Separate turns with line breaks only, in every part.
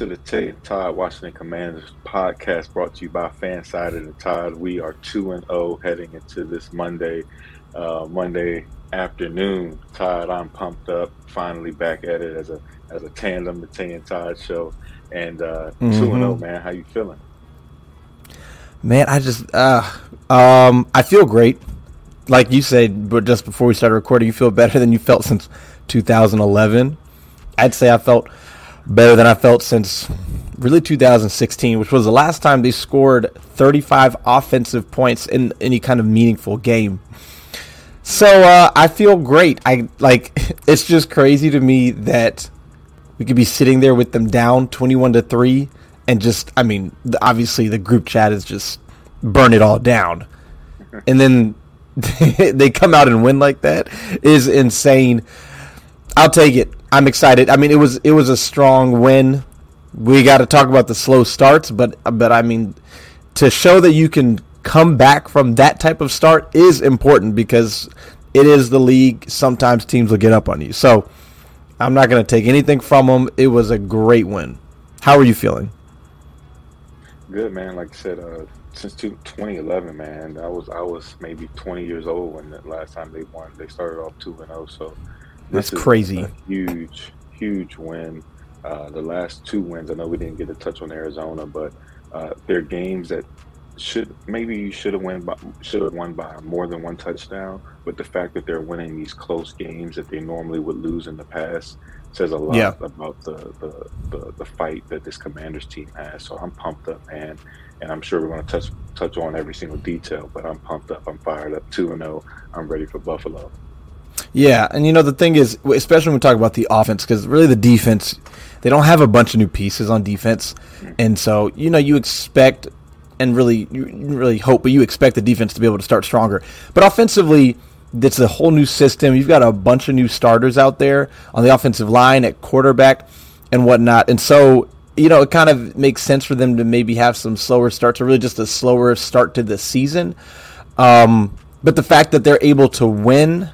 To the Todd Washington Commanders podcast brought to you by Fansided and Todd. We are 2 and 0 heading into this Monday, uh, Monday afternoon. Todd, I'm pumped up, finally back at it as a as a tandem, the Tay and Todd show. And uh, 2 and 0, man. How you feeling?
Man, I just uh um I feel great. Like you said, but just before we started recording, you feel better than you felt since 2011. I'd say I felt better than I felt since really 2016, which was the last time they scored 35 offensive points in any kind of meaningful game. So uh, I feel great. I like it's just crazy to me that we could be sitting there with them down 21 to 3 and just I mean, obviously the group chat is just burn it all down. And then they come out and win like that is insane. I'll take it. I'm excited. I mean, it was it was a strong win. We got to talk about the slow starts, but but I mean, to show that you can come back from that type of start is important because it is the league. Sometimes teams will get up on you. So I'm not going to take anything from them. It was a great win. How are you feeling?
Good, man. Like I said, uh, since 2011, man, I was I was maybe 20 years old when the last time they won. They started off two and zero, so
That's crazy.
huge, huge win. Uh, the last two wins, I know we didn't get a touch on Arizona, but uh, they're games that should maybe you should have won by should have won by more than one touchdown. But the fact that they're winning these close games that they normally would lose in the past says a lot
Yeah.
about the, the, the, the fight that this Commanders team has. So I'm pumped up, man, and I'm sure we're going to touch touch on every single detail. But I'm pumped up. I'm fired up. Two and zero. I'm ready for Buffalo.
Yeah, and you know the thing is, especially when we talk about the offense, because really the defense, they don't have a bunch of new pieces on defense, and so you know you expect and really you really hope, but you expect the defense to be able to start stronger. But offensively, it's a whole new system. You've got a bunch of new starters out there on the offensive line at quarterback and whatnot, and so you know it kind of makes sense for them to maybe have some slower starts, or really just a slower start to the season. Um, but the fact that they're able to win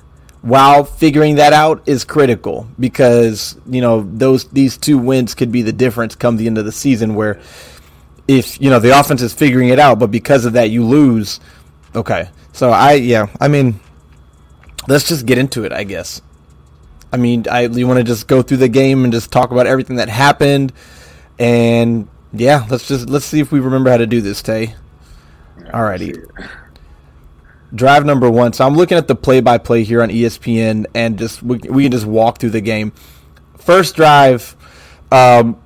while figuring that out is critical because you know those these two wins could be the difference come the end of the season where if you know the offense is figuring it out but because of that you lose. Okay. So i yeah i mean let's just get into it i guess. I mean i you want to just go through the game and just talk about everything that happened and yeah let's just let's see if we remember how to do this tay. Alrighty drive number one. So I'm looking at the play-by-play here on ESPN, and just we, we can just walk through the game. First drive, um,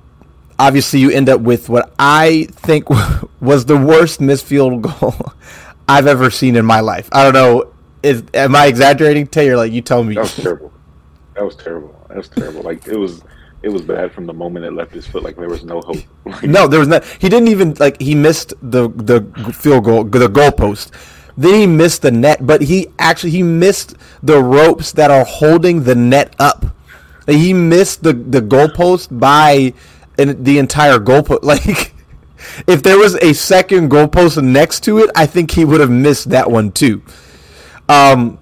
obviously you end up with what I think was the worst missed field goal I've ever seen in my life. I don't know, is am I exaggerating, Taylor? Like you tell me.
That was terrible. That was terrible. That was terrible. Like it was it was bad from the moment it left his foot. Like there was no hope.
no, there was not. He didn't even like. He missed the the field goal, the goalpost. Then he missed the net, but he actually he missed the ropes that are holding the net up. He missed the the goalpost by the entire goalpost. Like if there was a second goalpost next to it, I think he would have missed that one too. Um,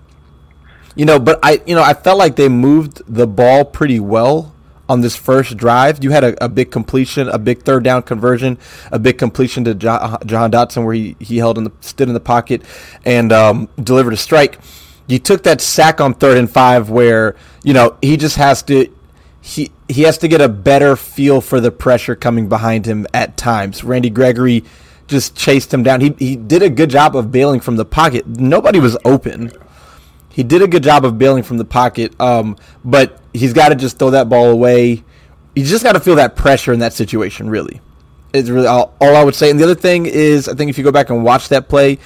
you know, but I you know I felt like they moved the ball pretty well on this first drive. You had a, a, big completion, a big third down conversion, a big completion to Jahan, Dotson where he, he held in the stood in the pocket and um, delivered a strike. You took that sack on third and five where you know he just has to he he has to get a better feel for the pressure coming behind him at times. Randy Gregory just chased him down. He he did a good job of bailing from the pocket. Nobody was open. He did a good job of bailing from the pocket, um, but he's got to just throw that ball away. You just got to feel that pressure in that situation. Really, is really all, all, I would say. And the other thing is, I think if you go back and watch that play,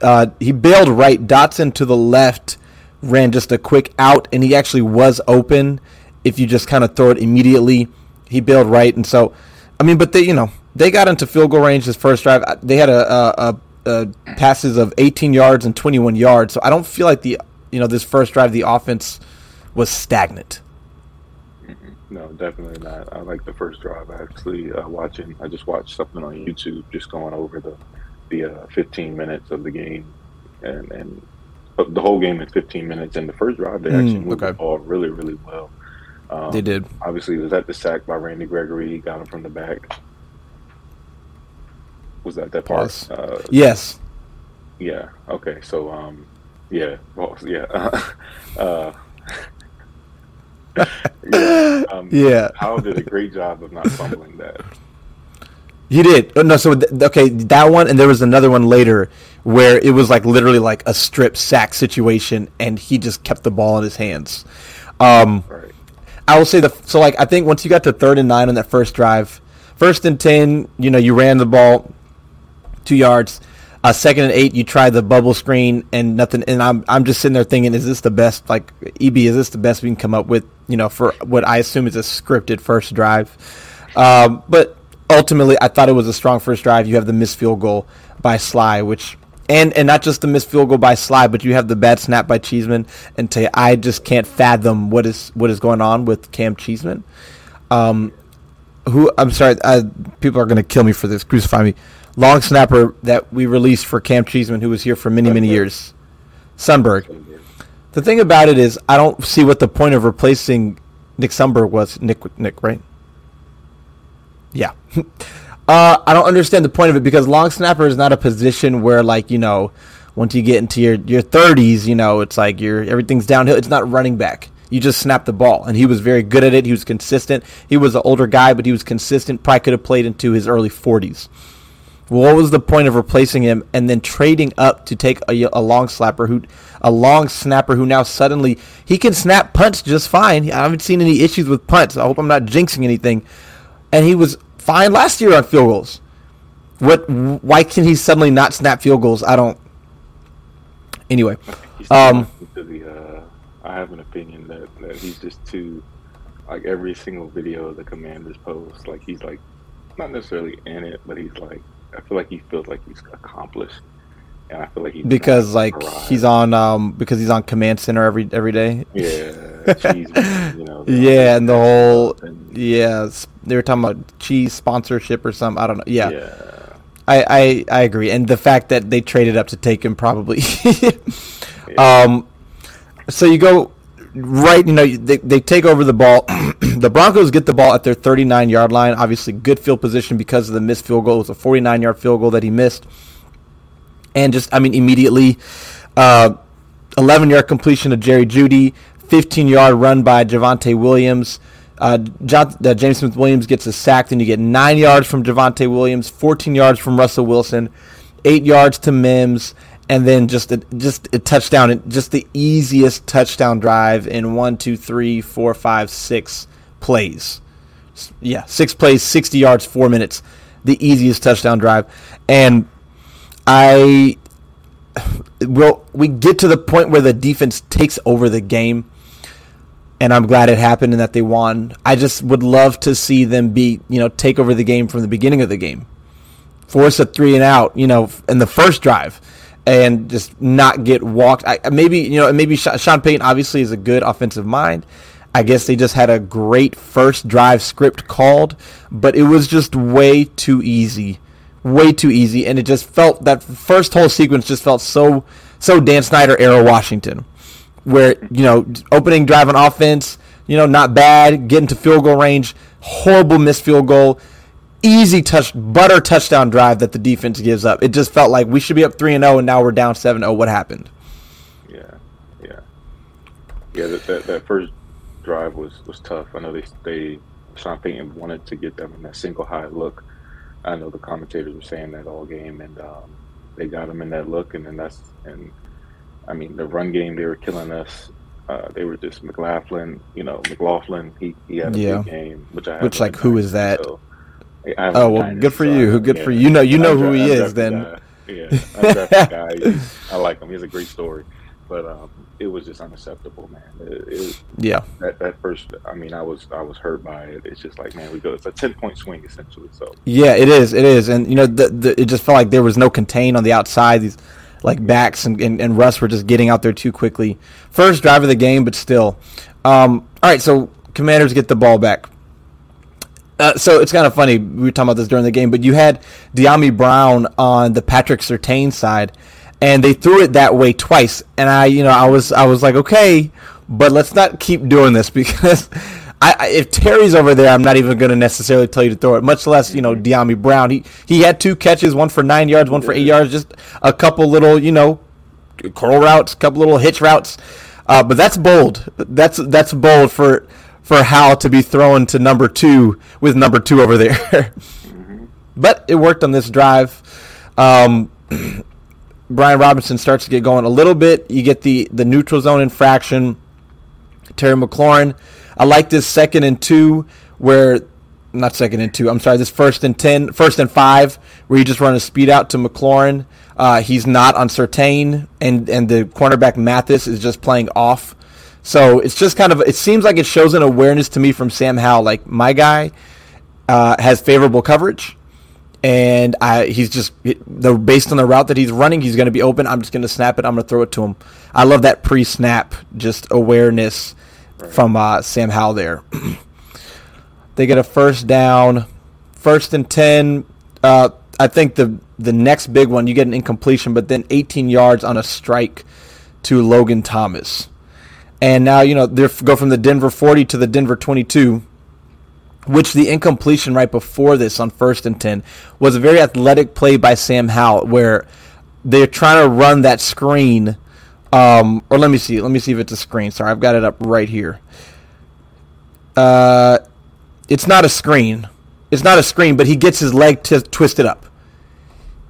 uh, he bailed right. Dotson to the left ran just a quick out, and he actually was open. If you just kind of throw it immediately, he bailed right, and so I mean, but they you know they got into field goal range this first drive. They had a, a, a uh, passes of 18 yards and 21 yards. So I don't feel like the you know this first drive the offense was stagnant.
No, definitely not. I like the first drive. Actually, uh, watching, I just watched something on YouTube, just going over the the uh, 15 minutes of the game, and and the whole game in 15 minutes. And the first drive, they actually mm, moved okay. the ball really, really well.
Um, they did.
Obviously, was that the sack by Randy Gregory. He got him from the back. Was that that part?
Yes. Uh, yes.
Yeah. Okay. So, um, yeah. Well, yeah. uh,
yeah. Um, yeah.
How did a great job of not fumbling that.
He did. Oh, no, so th- okay, that one, and there was another one later where it was like literally like a strip sack situation, and he just kept the ball in his hands. Um, right. I will say the so like I think once you got to third and nine on that first drive, first and ten, you know, you ran the ball two yards. Uh, second and eight, you try the bubble screen and nothing. And I'm I'm just sitting there thinking, is this the best? Like EB, is this the best we can come up with? You know, for what I assume is a scripted first drive. Um, but ultimately, I thought it was a strong first drive. You have the missed field goal by Slye, which and and not just the missed field goal by Slye, but you have the bad snap by Cheeseman. And to, I just can't fathom what is what is going on with Cam Cheeseman. Um, who I'm sorry, uh, people are going to kill me for this, crucify me long snapper that we released for Cam Cheeseman, who was here for many, many years. Sundberg. The thing about it is, I don't see what the point of replacing Nick Sundberg was. Nick, Nick, right? Yeah. uh, I don't understand the point of it because long snapper is not a position where, like, you know, once you get into your, your 30s, you know, it's like you're everything's downhill. It's not running back. You just snap the ball, and he was very good at it. He was consistent. He was an older guy, but he was consistent. Probably could have played into his early 40s. What was the point of replacing him and then trading up to take a, a long slapper who, a long snapper who now suddenly he can snap punts just fine. I haven't seen any issues with punts. I hope I'm not jinxing anything. And he was fine last year on field goals. What? Why can he suddenly not snap field goals? I don't. Anyway, um,
the, uh, I have an opinion that, that he's just too like every single video the commanders post. Like he's like not necessarily in it, but he's like I feel like he feels like he's accomplished, and I feel like he
because like he's on um because he's on command center every every day.
Yeah, cheese, you know.
Yeah, and the whole and, yeah they were talking about cheese sponsorship or something. I don't know. Yeah. yeah. I, I, I agree, and the fact that they traded up to take him probably. yeah. Um, so you go right, you know, they, they take over the ball. the Broncos get the ball at their 39 yard line. Obviously, good field position because of the missed field goal. It was a 49 yard field goal that he missed. And just, I mean, immediately, uh, 11 yard completion of Jerry Jeudy, 15 yard run by Javonte Williams. Uh, John, uh, James Smith Williams gets a sack, and you get nine yards from Javonte Williams, 14 yards from Russell Wilson, eight yards to Mims, and then just a, just a touchdown, just the easiest touchdown drive in one, two, three, four, five, six plays. Yeah, six plays, sixty yards, four minutes, the easiest touchdown drive, and I will we get to the point where the defense takes over the game. and I'm glad it happened and that they won. I just would love to see them be, you know, take over the game from the beginning of the game, force a three and out, you know, in the first drive, and just not get walked. I, maybe you know, maybe Sean Payton obviously is a good offensive mind. I guess they just had a great first drive script called, but it was just way too easy, way too easy, and it just felt that first whole sequence just felt so so Dan Snyder era Washington where you know opening drive on offense, you know, not bad, getting to field goal range, horrible missed field goal, easy touch butter touchdown drive that the defense gives up. It just felt like we should be up three and zero, oh, and now we're down seven zero. Oh. What happened?
Yeah, yeah, yeah. That, that, that first drive was was tough. I know they they Sean Payton wanted to get them in that single high look. I know the commentators were saying that all game, and um, they got them in that look, and then that's and I mean, the run game, they were killing us. Uh, they were just McLaughlin, you know, McLaughlin. He, he had a yeah. big game, which I
which like who is that? So oh well, good for you. Who good yeah. for you? You know, you know who he is. Then
yeah, that guy. I like him. He has a great story, but um, it was just unacceptable, man. It, it,
yeah,
that, that first. I mean, I was I was hurt by it. It's just like, man, we go. It's a ten point swing essentially. So
yeah, it is. It is, and you know, the, the, it just felt like there was no contain on the outside. These like backs and, and, and, Russ were just getting out there too quickly. First drive of the game, but still. Um, all right, so Commanders get the ball back. Uh, so it's kind of funny. We were talking about this during the game, but you had Dyami Brown on the Patrick Surtain side, and they threw it that way twice. And I, you know, I was, I was like, okay, but let's not keep doing this because I, if Terry's over there, I'm not even going to necessarily tell you to throw it. Much less, you know, Dyami Brown. He he had two catches, one for nine yards, one for eight yards. Just a couple little, you know, curl routes, a couple little hitch routes. Uh, but that's bold. That's that's bold for for Howell to be thrown to number two with number two over there. but it worked on this drive. Um, Brian Robinson starts to get going a little bit. You get the the neutral zone infraction. Terry McLaurin I like this second and two where not second and two. I'm sorry, this first and ten, first and five, where you just run a speed out to McLaurin. Uh, he's not on Surtain, and and the cornerback Mathis is just playing off. So it's just kind of it seems like it shows an awareness to me from Sam Howell. Like my guy uh, has favorable coverage, and I, he's just the based on the route that he's running, he's going to be open. I'm just going to snap it. I'm going to throw it to him. I love that pre-snap just awareness from uh, Sam Howell there. they get a first down, first and ten. Uh, I think the the next big one you get an incompletion, but then 18 yards on a strike to Logan Thomas, and now you know they go from the Denver 40 to the Denver 22. Which the incompletion right before this on first and 10 was a very athletic play by Sam Howell, where they're trying to run that screen um, or let me see. Let me see if it's a screen. Sorry, I've got it up right here. Uh, it's not a screen. It's not a screen, but he gets his leg t- twisted up.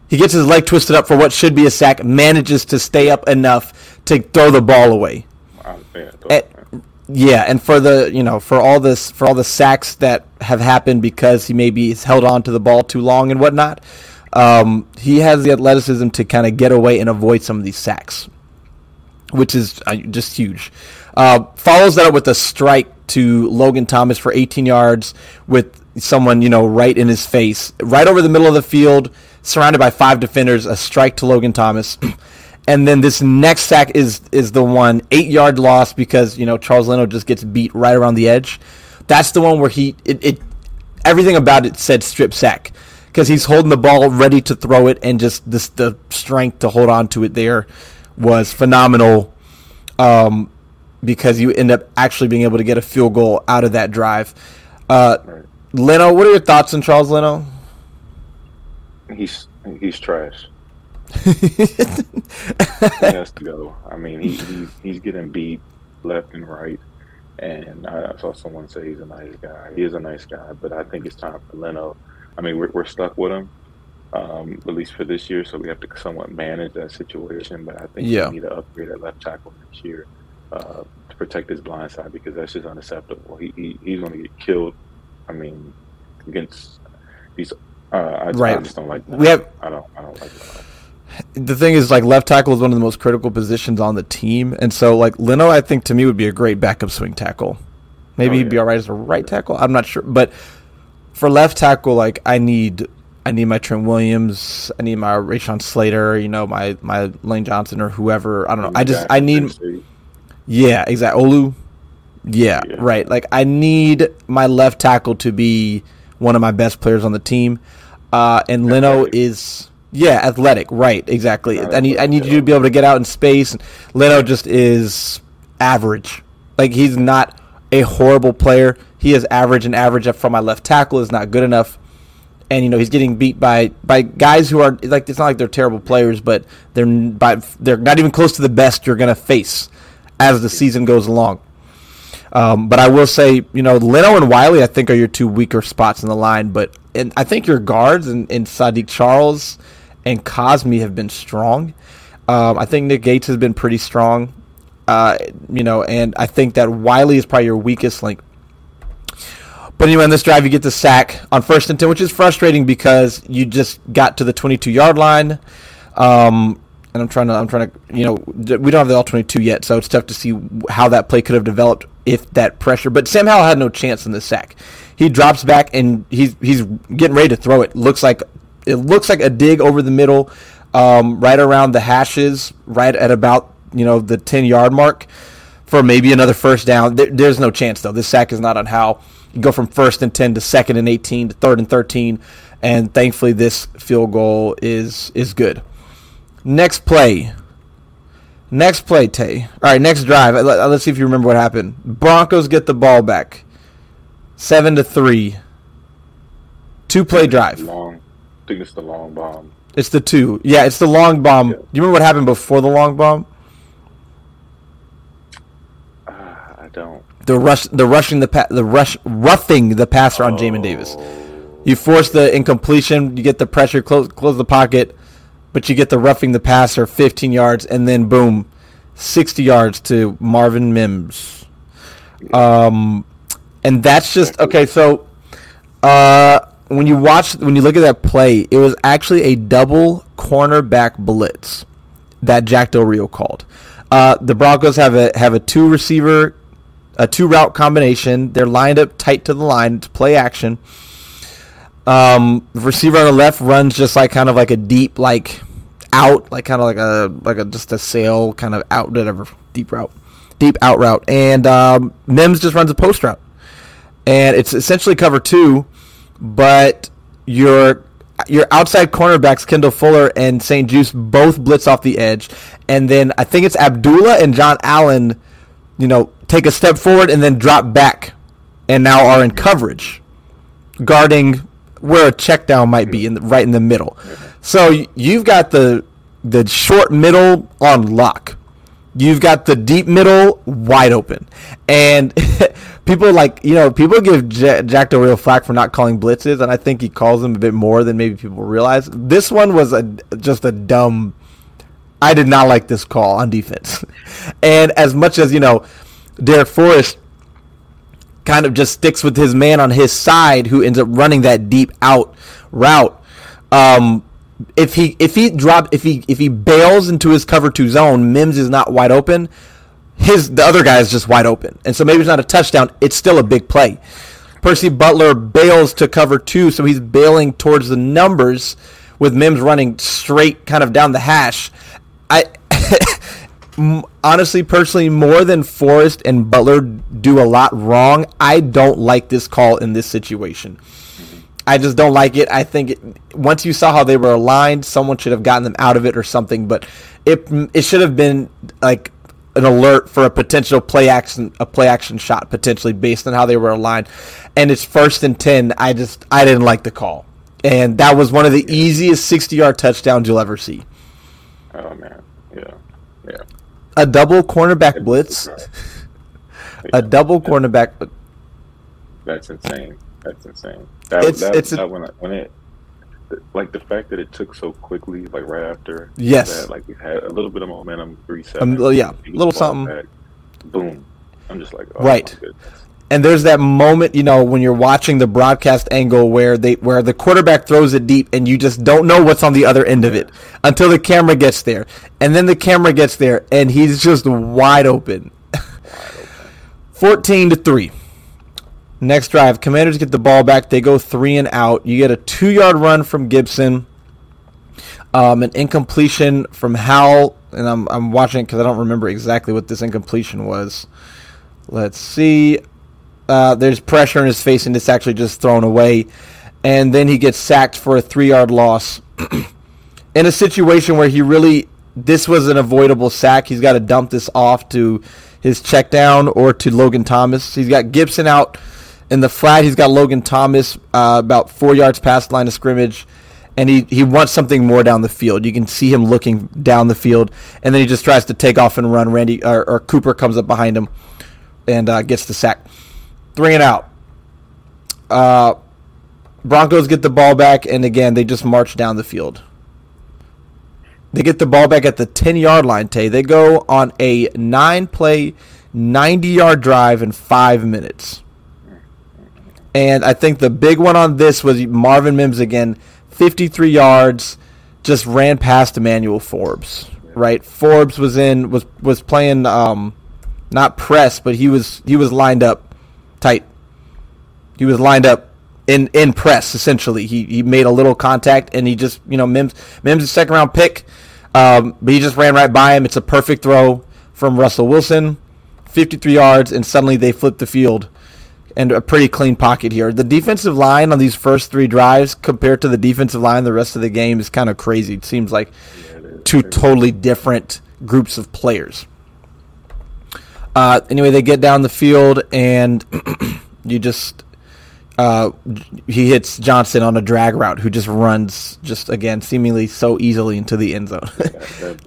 He gets his leg twisted up for what should be a sack. Manages to stay up enough to throw the ball away. And, yeah, and for the you know for all this for all the sacks that have happened because he maybe has held on to the ball too long and whatnot, um, he has the athleticism to kind of get away and avoid some of these sacks which is uh, just huge. Uh, follows that up with a strike to Logan Thomas for 18 yards with someone, you know, right in his face, right over the middle of the field, surrounded by five defenders, a strike to Logan Thomas. and then this next sack is is the one eight yard loss because you know Charles Leno just gets beat right around the edge. That's the one where he it, it everything about it said strip sack because he's holding the ball ready to throw it and just this the strength to hold on to it there was phenomenal um, because you end up actually being able to get a field goal out of that drive. Uh. Leno, what are your thoughts on Charles Leno?
He's he's trash. He has to go. I mean, he, he's he's getting beat left and right, and I saw someone say he's a nice guy. He is a nice guy, but I think it's time for Leno. I mean, we're, we're stuck with him um, at least for this year. So we have to somewhat manage that situation. But I think yeah. we need to upgrade at left tackle next year uh, to protect his blind side because that's just unacceptable. He, he he's going to get killed. I mean, against these. Uh, I,
right.
I just don't like.
That. We have.
I don't. I don't like that.
The thing is, like left tackle is one of the most critical positions on the team, and so like Leno, I think to me would be a great backup swing tackle. Maybe
Oh,
he'd be all right as a right tackle. I'm not sure, but for left tackle, like I need, I need my Trent Williams, I need my Rashawn Slater, you know, my my Lane Johnson or whoever. I don't know. I just I need, yeah, exactly. Olu, yeah,
Yeah.
right. Like I need my left tackle to be one of my best players on the team, uh, and Leno is yeah athletic. Right, exactly. I need I need you to be able to get out in space. Leno just is average. Like he's not a horrible player. He is average, and average up from my left tackle is not good enough. And you know he's getting beat by by guys who are like it's not like they're terrible players, but they're by they're not even close to the best you're gonna face as the season goes along. Um, but I will say, you know, Leno and Wylie, I think, are your two weaker spots in the line. But and I think your guards and, and Saahdiq Charles and Cosmi have been strong. Um, I think Nick Gates has been pretty strong. Uh, you know, and I think that Wylie is probably your weakest link. But anyway, on this drive, you get the sack on first and ten, which is frustrating because you just got to the 22 yard line. Um, and I'm trying to, I'm trying to, you know, we don't have the all 22 yet, so it's tough to see how that play could have developed if that pressure. But Sam Howell had no chance in the sack. He drops back and he's he's getting ready to throw it. Looks like it looks like a dig over the middle, um, right around the hashes, right at about you know the 10 yard mark for maybe another first down. There, there's no chance though. This sack is not on how you go from first and 10 to second and 18 to third and 13, and thankfully this field goal is is good. Next play. Next play, Tay. All right, next drive. Uh, let- Let's see if you remember what happened. Broncos get the ball back. Seven to three. Two play drive.
Long. Think it's the long bomb.
It's the two. Yeah, it's the long bomb.
Yeah.
Do you remember what happened before the long bomb?
Ah, I don't.
The rush, the rushing the pa- the rush, roughing the passer on Jamin Davis. You force the incompletion. You get the pressure, close close the pocket, but you get the roughing the passer, 15 yards, and then boom, 60 yards to Marvin Mims. Um, and that's just okay. So, uh, when you watch, when you look at that play, it was actually a double cornerback blitz that Jack Del Rio called. Uh, the Broncos have a have a two receiver, a two route combination. They're lined up tight to the line. to play action. Um, receiver on the left runs just like kind of like a deep like out, like kind of like a like a just a sail kind of out whatever deep route, deep out route, and um, Mims just runs a post route, and it's essentially cover two, but your your outside cornerbacks Kendall Fuller and St-Juste both blitz off the edge, and then I think it's Abdullah and John Allen, you know, take a step forward and then drop back, and now are in coverage guarding where a check down might be in the, right in the middle. So you've got the the short middle on lock. You've got the deep middle wide open, and people like you know people give J- Jack Del Rio flack for not calling blitzes, and I think he calls them a bit more than maybe people realize. This one was a just a dumb. I did not like this call on defense, and as much as you know, Darrick Forrest kind of just sticks with his man on his side who ends up running that deep out route. Um, if he if he drop if he if he bails into his cover two zone, Mims is not wide open. His the other guy is just wide open, and so maybe it's not a touchdown. It's still a big play. Percy Butler bails to cover two, so he's bailing towards the numbers with Mims running straight kind of down the hash. I honestly, personally, more than Forrest and Butler do a lot wrong, I don't like this call in this situation. I just don't like it. I think it, once you saw how they were aligned, someone should have gotten them out of it or something. But it it should have been like an alert for a potential play action a play action shot potentially based on how they were aligned. And it's first and ten. I just I didn't like the call, and that was one of the easiest sixty yard touchdowns you'll ever see.
Oh man, yeah, yeah.
A double cornerback blitz, a double cornerback.
That's insane. That's insane. That,
It's-
that,
it's a-
that when, I- when it like the fact that it took so quickly, like right after.
Yes.
That, like we had a little bit of momentum, three
Um, yeah,
he
little
gets the ball
something.
back, boom. I'm just like, oh,
Right. and there's that moment, you know, when you're watching the broadcast angle where they where the quarterback throws it deep and you just don't know what's on the other end of it until the camera gets there. And then the camera gets there and he's just wide open. 14 to 3. Next drive, Commanders get the ball back. They go 3 and out. You get a 2-yard run from Gibson. Um, an incompletion from Howell, and I'm, I'm watching it because I don't remember exactly what this incompletion was. Let's see. Uh, there's pressure in his face, and it's actually just thrown away. And then he gets sacked for a three yard loss. in a situation where he really, this was an avoidable sack. He's got to dump this off to his check down or to Logan Thomas. He's got Gibson out in the flat. He's got Logan Thomas uh, about four yards past line of scrimmage. And he, he wants something more down the field. You can see him looking down the field, and then he just tries to take off and run. Randy or, or Cooper comes up behind him and uh, gets the sack. Three and out. Uh, Broncos get the ball back, and again, they just march down the field. They get the ball back at the 10 yard line, Tay. They go on a nine play, 90 yard drive in five minutes. And I think the big one on this was Marvin Mims again, 53 yards, just ran past Emmanuel Forbes. Right, Forbes was in was was playing um, not press, but he was he was lined up tight. He was lined up in in press essentially. He he made a little contact and he just you know Mims Mims a second round pick, um, but he just ran right by him. It's a perfect throw from Russell Wilson, 53 yards, and suddenly they flip the field. And a pretty clean pocket here. The defensive line on these first three drives compared to the defensive line the rest of the game is kind of crazy. It seems like two totally different groups of players. Uh, anyway, they get down the field and you just uh, he hits Johnson on a drag route, who just runs just again seemingly so easily into the end zone.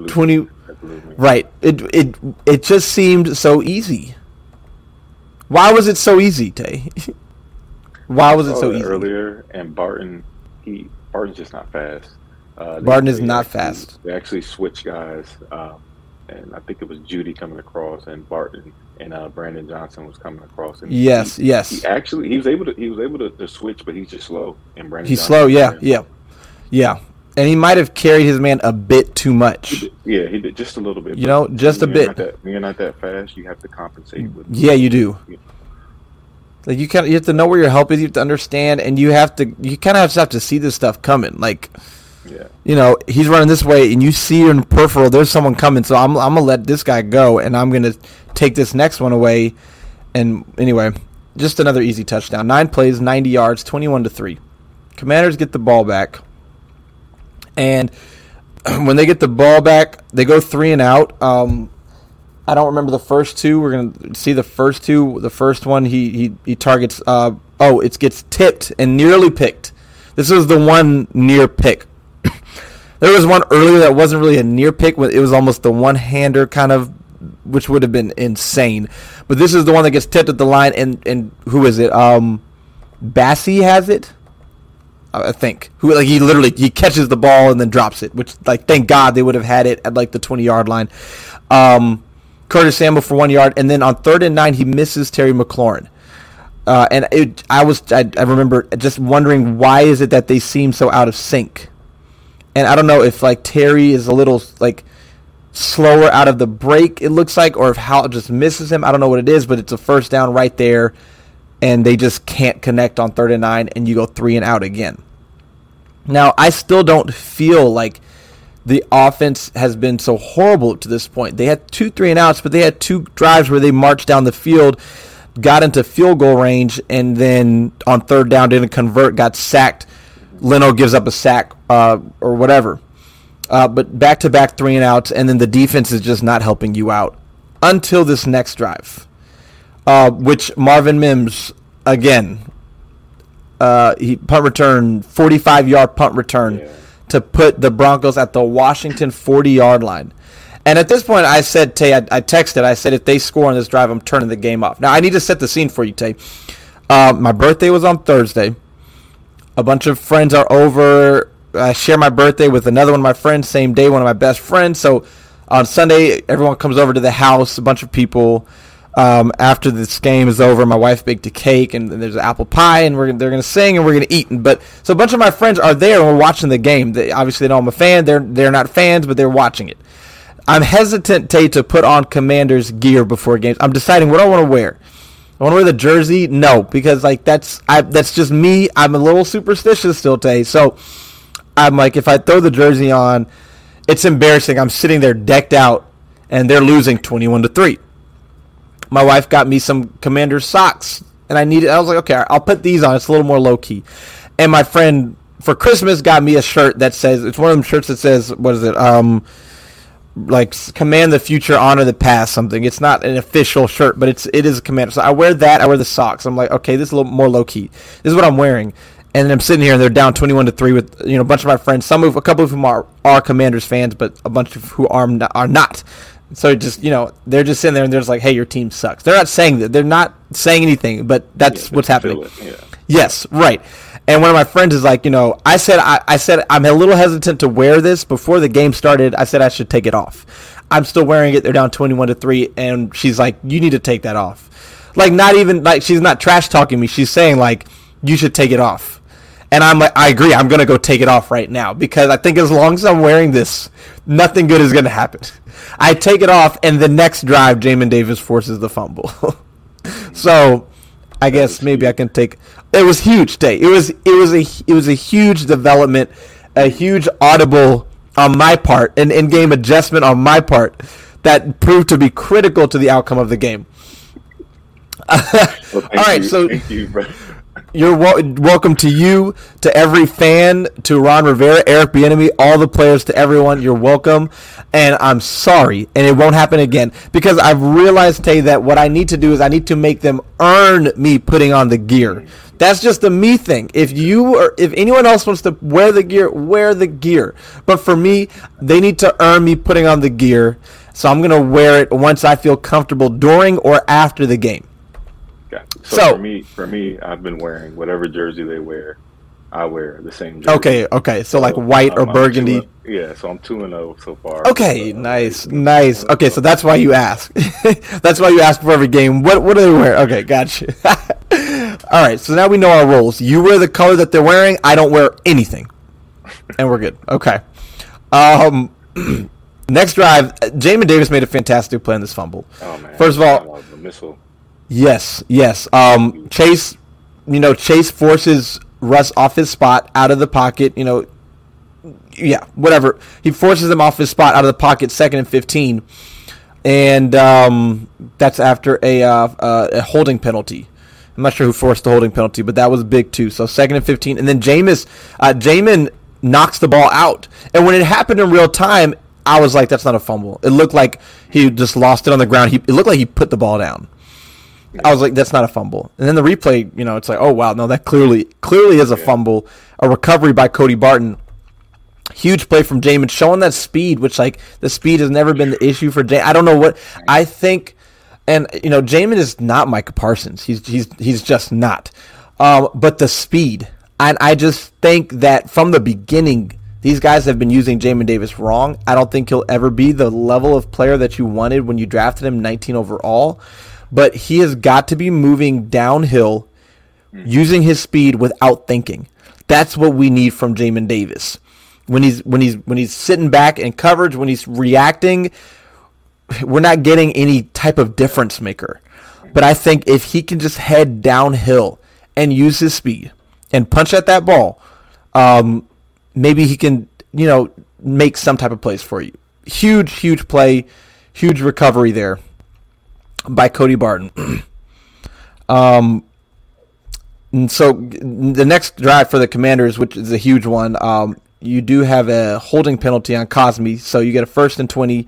Twenty, right? It it it just seemed so easy. Why was it so easy, Tay? Why was it so easy?
Earlier, and Barton, he Barton's just not fast.
Uh, Barton is not
actually,
fast.
They actually switch guys. Um, and I think it was Jeudy coming across, and Barton and uh, Brandon Johnson was coming across. And
yes,
he,
yes.
He actually, he was able to he was able to, to switch, but he's just slow. And Brandon
he's
Johnson
slow. Yeah, yeah, yeah. And he might have carried his man a bit too much.
yeah, he did just a little bit.
You know, just a bit.
that, you're not that fast, you have to compensate with.
Yeah, you do. Yeah. Like you kind you have to know where your help is. You have to understand, and you have to you kind of have to see this stuff coming. Like
yeah.
You know, he's running this way, and you see in peripheral, there's someone coming, so I'm, I'm going to let this guy go, and I'm going to take this next one away. And anyway, just another easy touchdown. Nine plays, 90 yards, 21 to 3. Commanders get the ball back. And when they get the ball back, they go three and out. Um, I don't remember the first two. We're gonna see the first two. The first one, he he, he targets. Uh, oh, it gets tipped and nearly picked. This was the one near pick. There was one earlier that wasn't really a near pick. It was almost the one hander kind of, which would have been insane. But this is the one that gets tipped at the line, and and who is it? Um, Bassey has it. I think who like he literally he catches the ball and then drops it, which like thank God they would have had it at like the twenty yard line. Um, Curtis Samuel for one yard, and then on third and nine he misses Terry McLaurin. Uh, and it, I was I, I remember just wondering why is it that they seem so out of sync and I don't know if like Terry is a little like slower out of the break. It looks like, or if Howell just misses him. I don't know what it is, but it's a first down right there, and they just can't connect on third and nine, and you go three and out again. Now I still don't feel like the offense has been so horrible to this point. They had two three and outs, but they had two drives where they marched down the field, got into field goal range, and then on third down didn't convert, got sacked Leno gives up a sack uh, or whatever. Uh, but back to back three and outs, and then the defense is just not helping you out until this next drive, uh, which Marvin Mims again, uh, he punt return, forty five yard punt return yeah. to put the Broncos at the Washington forty yard line. And at this point, I said, Tay, I, I, texted, I said, if they score on this drive, I'm turning the game off. Now, I need to set the scene for you, Tay. Uh, my birthday was on Thursday a bunch of friends are over. I share my birthday with another one of my friends, same day, one of my best friends. So on Sunday, everyone comes over to the house, a bunch of people. Um, after this game is over, my wife baked a cake and there's apple pie, and we're they're gonna sing and we're gonna eat. But so a bunch of my friends are there and we're watching the game. They, obviously, they know I'm a fan. They're they're not fans, but they're watching it. I'm hesitant, Tay, to put on Commanders gear before games. I'm deciding what I want to wear. I want to wear the jersey. No, because like that's I that's just me. I'm a little superstitious still, Tay. So I'm like, if I throw the jersey on, it's embarrassing. I'm sitting there decked out, and they're losing 21 to three my wife got me some commander socks and I needed I was like, okay, I'll put these on. It's a little more low key. And my friend for Christmas got me a shirt that says it's one of them shirts that says what is it? Um like command the future, honor the past, something. It's not an official shirt, but it's it is a commander. So I wear that. I wear the socks. I'm like, okay, this is a little more low key. This is what I'm wearing. And I'm sitting here, and they're down 21 to three with you know a bunch of my friends. Some of a couple of whom are are Commanders fans, but a bunch of who are are not. So just you know, they're just sitting there and they're just like, "Hey, your team sucks." They're not saying that. They're not saying anything, but that's yeah, what's happening. Yeah. Yes, right. And one of my friends is like, you know, I said, I, I said, I'm a little hesitant to wear this before the game started. I said I should take it off. I'm still wearing it. They're down 21 to three, and she's like, you need to take that off. Like, not even like she's not trash talking me. She's saying like, you should take it off. And I'm like, I agree. I'm gonna go take it off right now because I think as long as I'm wearing this, nothing good is gonna happen. I take it off, and the next drive, Jamin Davis forces the fumble. so, I guess maybe I can take. It was huge day. It was it was a it was a huge development, a huge audible on my part, an in-game adjustment on my part that proved to be critical to the outcome of the game. well, All right, you. so you're welcome to you, to every fan, to Ron Rivera, Eric Bieniemy, all the players, to everyone. You're welcome, and I'm sorry, and it won't happen again because I've realized, Tay, that what I need to do is I need to make them earn me putting on the gear. That's just a me thing. If you or if anyone else wants to wear the gear, wear the gear. But for me, they need to earn me putting on the gear. So I'm gonna wear it once I feel comfortable during or after the game.
So, so, for me, for me, I've been wearing whatever jersey they wear. I wear the same jersey.
Okay, okay. So, so like white or burgundy.
yeah, so I'm two and zero oh so far.
Okay, nice, nice. Okay, so that's why you ask. that's why you ask for every game. What what do they wear? Okay, gotcha. All right, so now we know our rules. You wear the color that they're wearing. I don't wear anything, and we're good. Okay. Um. next drive, Jamin Davis made a fantastic play in this fumble. Oh man! First of all, the missile. Yes, yes. Um, Chase, you know, Chase forces Russ off his spot out of the pocket. You know, yeah, whatever. He forces him off his spot out of the pocket, second and fifteen, and um, that's after a, uh, uh, a holding penalty. I'm not sure who forced the holding penalty, but that was big too. So second and fifteen, and then Jameis, uh, Jamin knocks the ball out, and when it happened in real time, I was like, "That's not a fumble." It looked like he just lost it on the ground. He it looked like he put the ball down. I was like, that's not a fumble. And then the replay, you know, it's like, oh wow, no, that clearly clearly is a yeah. fumble. A recovery by Cody Barton. Huge play from Jamin, showing that speed, which like the speed has never been the issue for Jamin. I don't know what I think, and you know, Jamin is not Micah Parsons. He's he's he's just not. Um, but the speed, and I just think that from the beginning, these guys have been using Jamin Davis wrong. I don't think he'll ever be the level of player that you wanted when you drafted him 19 overall but he has got to be moving downhill using his speed without thinking. That's what we need from Jamin Davis. When he's when he's when he's sitting back in coverage, when he's reacting, we're not getting any type of difference maker. But I think if he can just head downhill and use his speed and punch at that ball, um, maybe he can, you know, make some type of plays for you. Huge, huge play, huge recovery there by Cody Barton. um, so the next drive for the Commanders, which is a huge one, um, you do have a holding penalty on Cosmi, so you get a first and twenty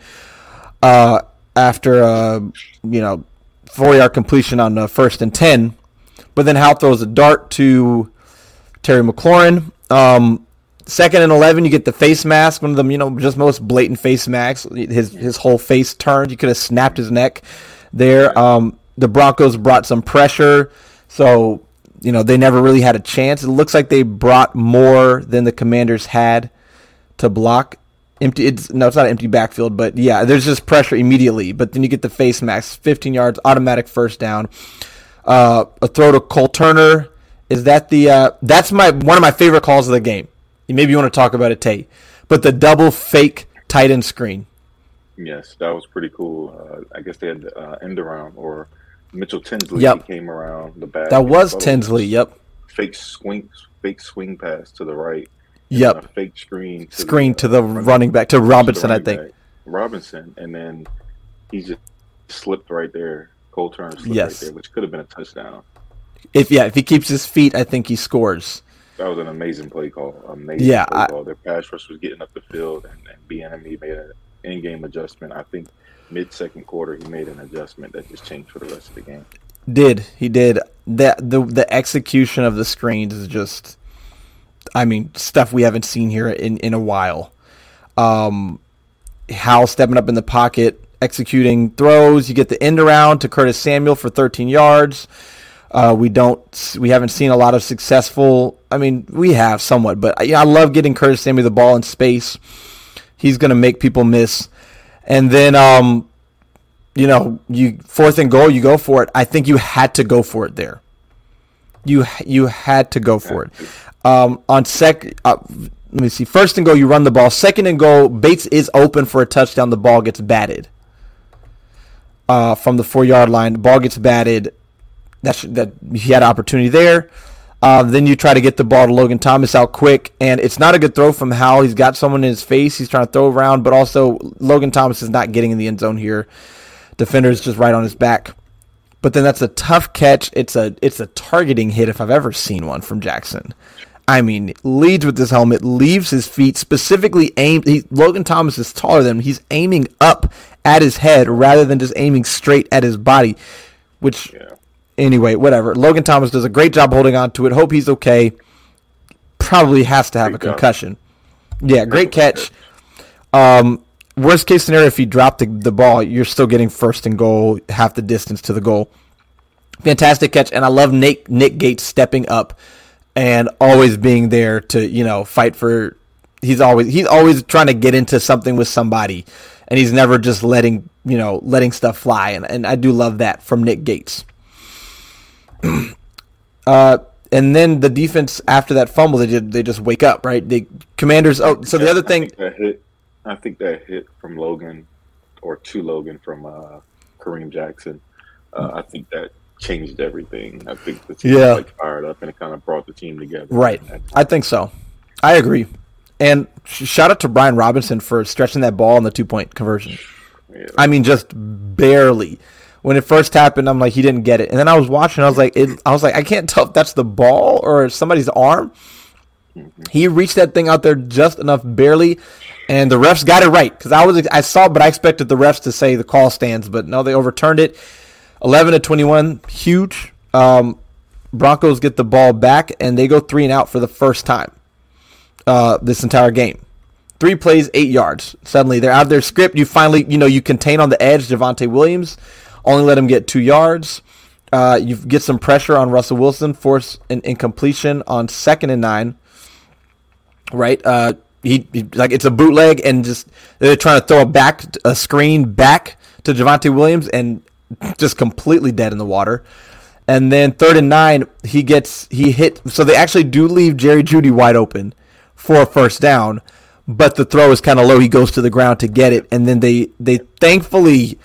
uh, after a you know four yard completion on the first and ten. But then Howell throws a dart to Terry McLaurin. Um, second and eleven, you get the face mask, one of them, you know, just most blatant face masks. His his whole face turned. You could have snapped his neck there. Um, the Broncos brought some pressure, so you know they never really had a chance. It looks like they brought more than the Commanders had to block empty. It's no, it's not an empty backfield, but yeah, there's just pressure immediately. But then you get the face mask, 15 yards, automatic first down. Uh, a throw to Cole Turner. Is that the? Uh, that's my one of my favorite calls of the game. Maybe you want to talk about it, Tate. But the double fake tight end screen.
Yes, that was pretty cool. Uh, I guess they had uh, end around or Mitchell Tinsley
Yep.
came around the back.
That was Tinsley. Yep.
Fake swing, fake swing pass to the right.
Yep.
a fake screen. To
Screen to the
running-
running back to
to
Robinson, I think.
back. Robinson, and then he just slipped right there. Cole Turner slipped
Yes.
right there, which could have been a touchdown.
If yeah, if he keeps his feet, I think he scores.
That was an amazing play call. Amazing
Yeah,
play
I-
call. Their pass rush was getting up the field, and, and Bieniemy made an in-game adjustment. I think mid-second quarter he made an adjustment that just changed for the rest of the game.
Did he did that the the execution of the screens is just I mean stuff we haven't seen here in in a while. Um Howell stepping up in the pocket, executing throws, you get the end around to Curtis Samuel for 13 yards. Uh, we don't we haven't seen a lot of successful I mean we have somewhat but yeah, I love getting Curtis Samuel the ball in space. He's going to make people miss. And then um you know, you fourth and goal, you go for it. I think you had to go for it there. You you had to go for it. Um, on sec, uh, let me see. First and goal, you run the ball. Second and goal, Bates is open for a touchdown. The ball gets batted uh, from the four yard line. The ball gets batted. That that he had opportunity there. Uh, then you try to get the ball to Logan Thomas out quick, and it's not a good throw from Howell. He's got someone in his face. He's trying to throw around, but also Logan Thomas is not getting in the end zone here. Defender's just right on his back. But then that's a tough catch. It's a it's a targeting hit if I've ever seen one from Jackson. I mean, leads with his helmet, leaves his feet specifically aimed. He, Logan Thomas is taller than him. He's aiming up at his head rather than just aiming straight at his body. Which,
Yeah.
Anyway, whatever. Logan Thomas does a great job holding on to it. Hope he's okay. Probably has to have
Great
a
job.
concussion. Yeah, great catch. Um, worst case scenario, if you drop the, the ball, you're still getting first and goal, half the distance to the goal. Fantastic catch, and I love Nick Nick Gates stepping up and always being there to you know fight for. He's always he's always trying to get into something with somebody, and he's never just letting you know letting stuff fly, and, and I do love that from Nick Gates. uh, and then the defense after that fumble, they did they just wake up, right? The Commanders. Oh, so the other
I
thing,
think that hit, I think that hit from Logan or to Logan from uh, Kareem Jackson. Uh, I think that changed everything. I think the team
Yeah.
like fired up and it kind of brought the team together.
Right. I think so. I agree. And shout out to Brian Robinson for stretching that ball on the two point conversion.
yeah,
I mean, just barely. When it first happened, I'm like, he didn't get it. And then I was watching, I was like, it, I was like, I can't tell if that's the ball or somebody's arm. He reached that thing out there just enough, barely, and the refs got it right. Because I was, I saw, but I expected the refs to say the call stands, but no, they overturned it. 11 to 21, huge. Um, Broncos get the ball back, and they go three and out for the first time uh, this entire game. Three plays, eight yards. Suddenly they're out of their script. You finally, you know, you contain on the edge Javonte Williams, only let him get two yards. Uh, you get some pressure on Russell Wilson, force an incompletion on second and nine. Right, uh, he, he like it's a bootleg, and just they're trying to throw a back a screen back to Javonte Williams, and just completely dead in the water. And then third and nine, he gets he hit. So they actually do leave Jerry Jeudy wide open for a first down, but the throw is kind of low. He goes to the ground to get it, and then they they thankfully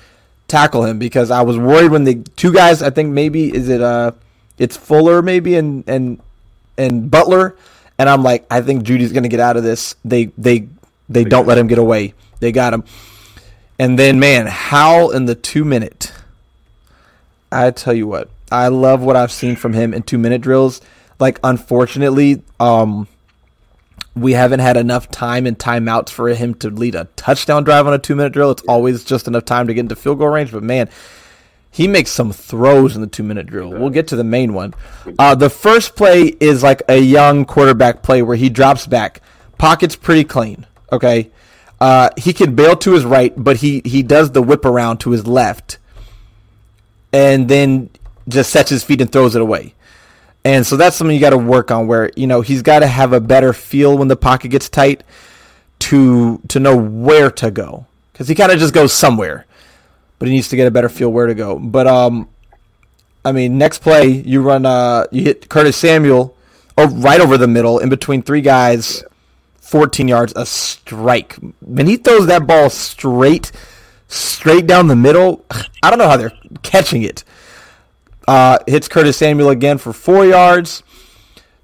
tackle him because I was worried when the two guys. I think maybe is it uh it's Fuller maybe and and and Butler, and I'm like I think Jeudy's gonna get out of this. They they they don't let him get away. They got him, and then man, Howell in the two minute. I tell you what, I love what I've seen from him in two minute drills. Like, unfortunately, um, we haven't had enough time and timeouts for him to lead a touchdown drive on a two minute drill. It's always just enough time to get into field goal range. But man, he makes some throws in the two minute drill. We'll get to the main one. Uh, the first play is like a young quarterback play where he drops back, pocket's pretty clean. Okay, uh, he can bail to his right, but he he does the whip around to his left and then just sets his feet and throws it away. And so that's something you got to work on where, you know, he's got to have a better feel when the pocket gets tight to to know where to go because he kind of just goes somewhere, but he needs to get a better feel where to go. But um, I mean, next play you run uh you hit Curtis Samuel, oh right over the middle in between three guys, fourteen yards, a strike. When he throws that ball straight straight down the middle, I don't know how they're catching it. Uh, hits Curtis Samuel again for four yards.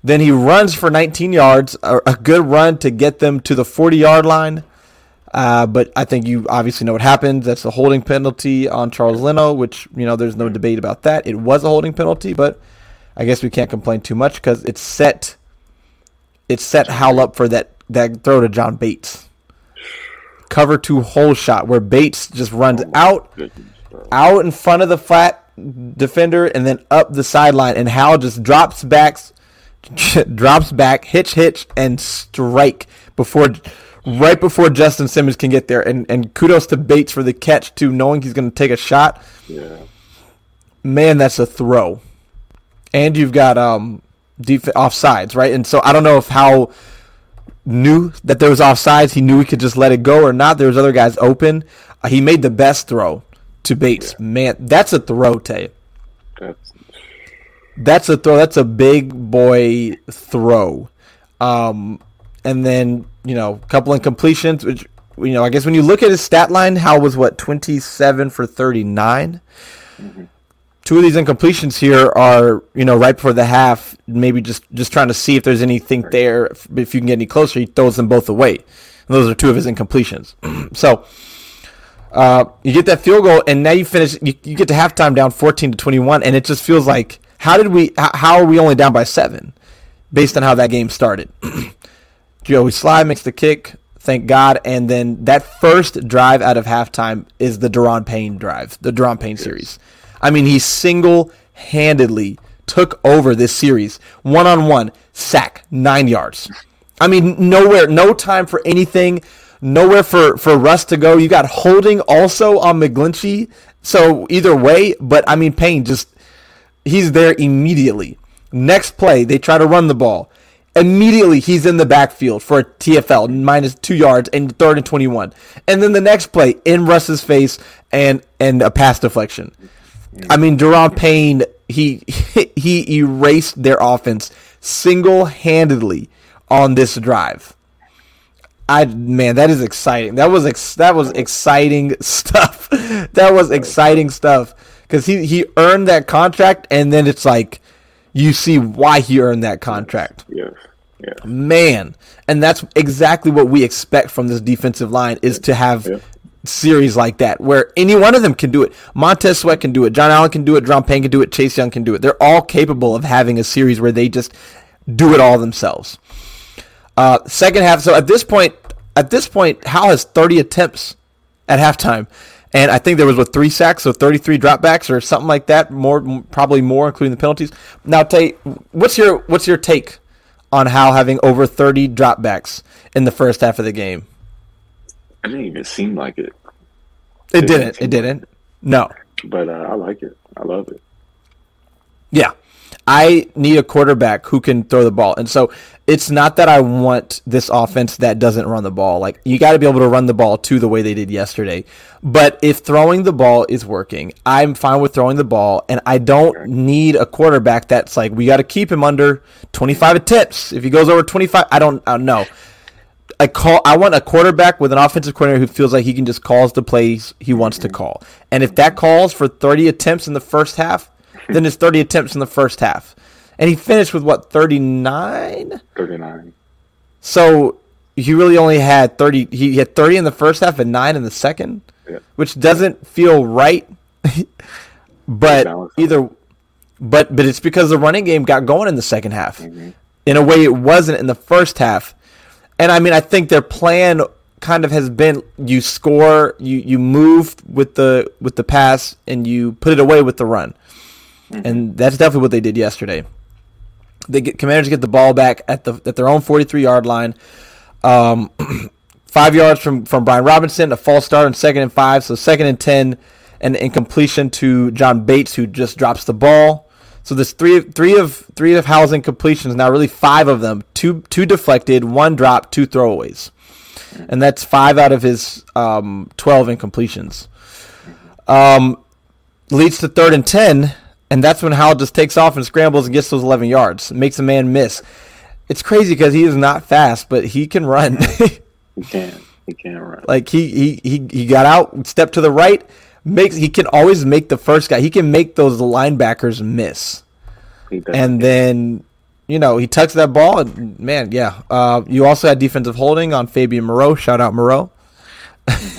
Then he runs for 19 yards, a, a good run to get them to the 40 yard line. Uh, but I think you obviously know what happened. That's the holding penalty on Charles Leno, which, you know, there's no debate about that. It was a holding penalty, but I guess we can't complain too much because it set it set Howell up for that, that throw to John Bates. Cover two hole shot where Bates just runs out out in front of the flat defender and then up the sideline and Howell just drops back drops back, hitch hitch and strike before right before Justin Simmons can get there. And and kudos to Bates for the catch too, knowing he's going to take a shot.
Yeah.
Man, that's a throw. And you've got um def- offsides, right? And so I don't know if how knew that there was offsides. He knew he could just let it go or not. There was other guys open. Uh, he made the best throw to Bates.
Yeah.
Man, that's a throw, Tay.
That's
That's a throw. That's a big boy throw. Um, and then you know, a couple incompletions, which you know, I guess when you look at his stat line, Howell was what twenty seven for thirty-nine? Two of these incompletions here are, you know, right before the half, maybe just just trying to see if there's anything there. If, if you can get any closer, he throws them both away. And those are two of his incompletions. so uh, you get that field goal, and now you finish. You, you get to halftime down fourteen to twenty one, and it just feels like how did we? How, how are we only down by seven, based on how that game started? Joey Slye makes the kick, thank God, and then that first drive out of halftime is the Daron Payne drive, the Daron Payne series. I mean, he single handedly took over this series, one on one, sack, nine yards. I mean, nowhere, no time for anything, nowhere for, for Russ to go. You got holding also on McGlinchey. So either way, but I mean, Payne just, he's there immediately. Next play, they try to run the ball. Immediately, he's in the backfield for a TFL, minus two yards, and third and 21. And then the next play, in Russ's face, and, and a pass deflection. I mean, Daron Payne, he, he erased their offense single handedly on this drive. I man, that is exciting. That was ex- that was exciting stuff. that was exciting stuff because he he earned that contract, and then it's like you see why he earned that contract.
yes. Yeah.
Man, and that's exactly what we expect from this defensive line is to have
Yeah.
series like that where any one of them can do it. Montez Sweat can do it. John Allen can do it. John Payne can do it. Chase Young can do it. They're all capable of having a series where they just do it all themselves. Uh, second half. So at this point, at this point, Howell has 30 attempts at halftime, and I think there was what three sacks, so 33 dropbacks or something like that. More, probably more, including the penalties. Now, Tate, what's your what's your take on Howell having over 30 dropbacks in the first half of the game?
It didn't even seem like it,
It didn't. It didn't. No.
but uh, I like it. I love it.
Yeah. I need a quarterback who can throw the ball. And so it's not that I want this offense that doesn't run the ball. Like you got to be able to run the ball too the way they did yesterday. But if throwing the ball is working, I'm fine with throwing the ball and I don't need a quarterback that's like we got to keep him under 25 attempts. If he goes over 25, I don't I don't know. I call. I want a quarterback with an offensive coordinator who feels like he can just calls the plays he wants to mm-hmm. call. And if that calls for 30 attempts in the first half, then his 30 attempts in the first half. And he finished with what 39.
39.
So he really only had 30. He had 30 in the first half and nine in the second,
Yeah.
which doesn't feel right. but either, but but it's because the running game got going in the second half. In a way, it wasn't in the first half. And I mean, I think their plan kind of has been you score, you you move with the with the pass, and you put it away with the run. And that's definitely what they did yesterday. They get commanders get the ball back at the at their own 43 yard line. Um, five yards from from Brian Robinson, a false start on second and five, so second and ten, and incompletion to John Bates, who just drops the ball. So there's three three of three of Howell's incompletions now, really five of them, two two deflected, one drop, two throwaways. and that's five out of his um, 12 incompletions. Um, leads to third and 10, and that's when Howell just takes off and scrambles and gets those 11 yards, makes a man miss. It's crazy because he is not fast, but he can run.
he can. He can run.
Like he, he he he got out, stepped to the right, makes he can always make the first guy. He can make those linebackers miss. And then you know, he tucks that ball, and man, yeah. Uh, you also had defensive holding on Fabian Moreau. Shout out Moreau.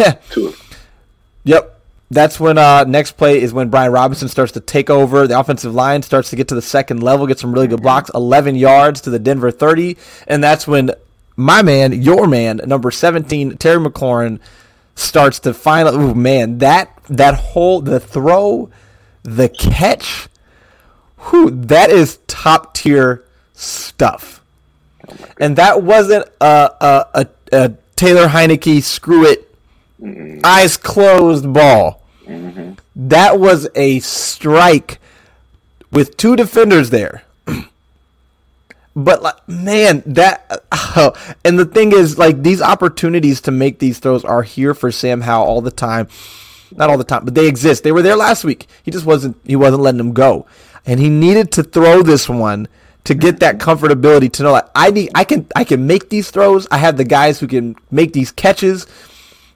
yep. That's when uh, next play is when Brian Robinson starts to take over. The offensive line starts to get to the second level, get some really good blocks, 11 yards to the Denver 30. And that's when my man, your man, number 17, Terry McLaurin, starts to finally. Oh, man, that that whole the throw, the catch, whew, that is top tier stuff. and that wasn't a, a, a, a Taylor Heinicke screw it, mm-hmm. eyes closed ball. Mm-hmm. That was a strike with two defenders there. but like, man, that uh, and the thing is, like these opportunities to make these throws are here for Sam Howell all the time. Not all the time, but they exist. They were there last week. He just wasn't. He wasn't letting them go, and he needed to throw this one to get that comfortability to know that I need I can I can make these throws. I have the guys who can make these catches.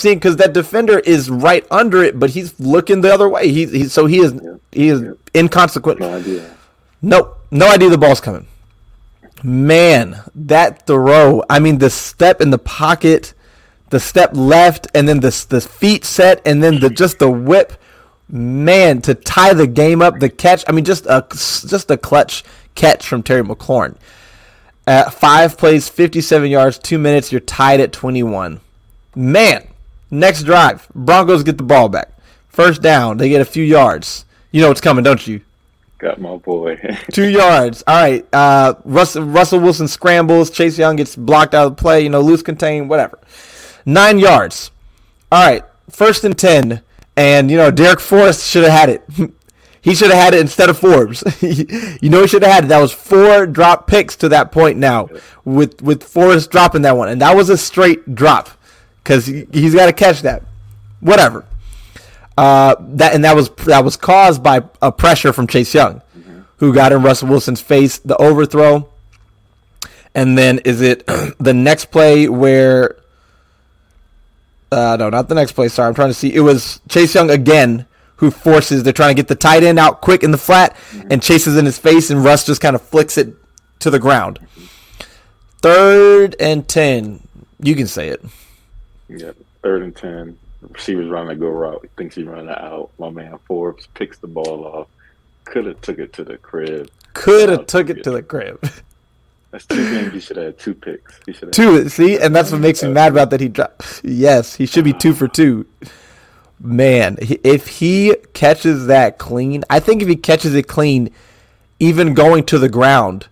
seeing because that defender is right under it, but he's looking the other way. He's he, so he is yeah. he is yeah. inconsequent. No idea. Nope, no idea the ball's coming. Man, that throw! I mean, the step in the pocket, the step left, and then the the feet set, and then the just the whip. Man, to tie the game up, the catch. I mean, just a just a clutch catch from Terry McLaurin. At five plays, fifty-seven yards, two minutes. You're tied at twenty-one. Man, Next drive, Broncos get the ball back. First down, they get a few yards. You know what's coming, don't you?
Got my boy.
Two yards. All right. Uh, Russell, Russell Wilson scrambles. Chase Young gets blocked out of the play. You know, loose contain, whatever. Nine yards. All right. First and ten. And you know, Darrick Forrest should have had it. he should have had it instead of Forbes. you know, he should have had it. That was four drop picks to that point now, with with Forrest dropping that one, and that was a straight drop because he, has got to catch that. Whatever. Uh, that and that was that was caused by a pressure from Chase Young, mm-hmm. who got in Russell Wilson's face, the overthrow, and then is it the next play where? Uh, no, not the next play. Sorry, I'm trying to see. It was Chase Young again who forces. They're trying to get the tight end out quick in the flat, mm-hmm. and chases in his face, and Russ just kind of flicks it to the ground. Third and ten. You can say it.
Yeah, third and ten. Receivers running a go route. Thinks he's running out. My man Forbes picks the ball off. Could have took it to the crib.
Could have uh, took it to the crib.
That's two games. He should have had two picks. He
should have two. See, and that's what makes me uh, mad about that. He dropped. Yes, he should be two for two. Man, if he catches that clean, I think if he catches it clean, even going to the ground,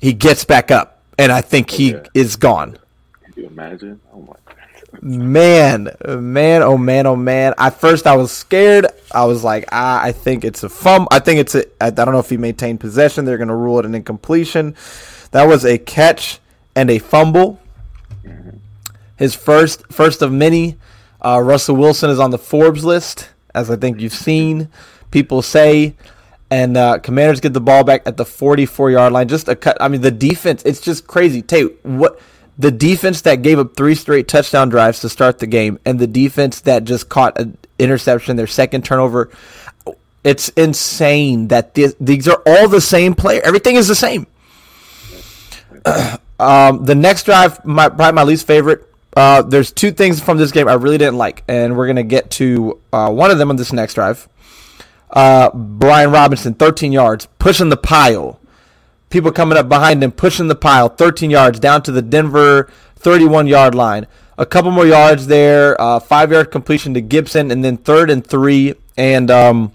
he gets back up, and I think he yeah. is gone.
Can you imagine? Oh my
man, man, oh man, oh man. At first, I was scared. I was like, ah, I think it's a fumble. I think it's a. I don't know if he maintained possession. They're going to rule it an incompletion. That was a catch and a fumble. His first, first of many. Uh, Russell Wilson is on the Forbes list, as I think you've seen people say. And uh, Commanders get the ball back at the 44 yard line. Just a cut. I mean, the defense. It's just crazy. Tate, what? The defense that gave up three straight touchdown drives to start the game and the defense that just caught an interception, their second turnover. It's insane that this, these are all the same player. Everything is the same. um, the next drive, my, probably my least favorite. Uh, there's two things from this game I really didn't like, and we're gonna get to uh, one of them on this next drive. Uh, Brian Robinson, 13 yards, pushing the pile people coming up behind him, pushing the pile, 13 yards down to the Denver 31 yard line. A couple more yards there, uh, five yard completion to Gibson, and then third and three. And um,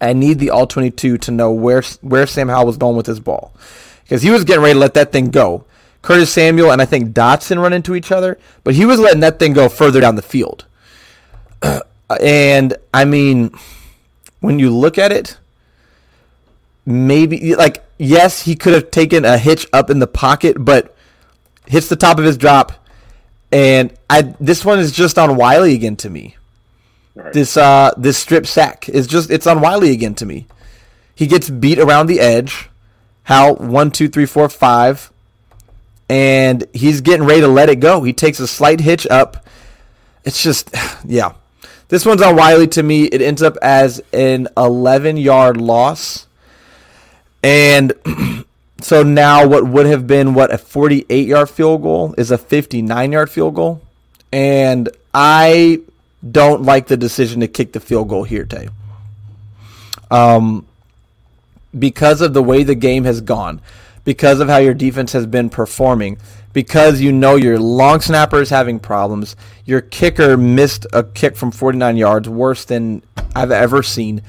I need the all 22 to know where where Sam Howell was going with his ball because he was getting ready to let that thing go. Curtis Samuel and I think Dotson run into each other, but he was letting that thing go further down the field. and I mean, when you look at it, maybe like yes, he could have taken a hitch up in the pocket, but hits the top of his drop, and I this one is just on Wylie again to me. Right. This uh this strip sack is just it's on Wylie again to me. He gets beat around the edge. How one, two, three, four, five, and he's getting ready to let it go. He takes a slight hitch up. It's just yeah. This one's on Wylie to me. It ends up as an 11 yard loss. And so now what would have been what a 48 yard field goal is a 59 yard field goal. And I don't like the decision to kick the field goal here, Tay. Um, because of the way the game has gone, because of how your defense has been performing, because you know your long snapper is having problems. Your kicker missed a kick from 49 yards, worse than I've ever seen.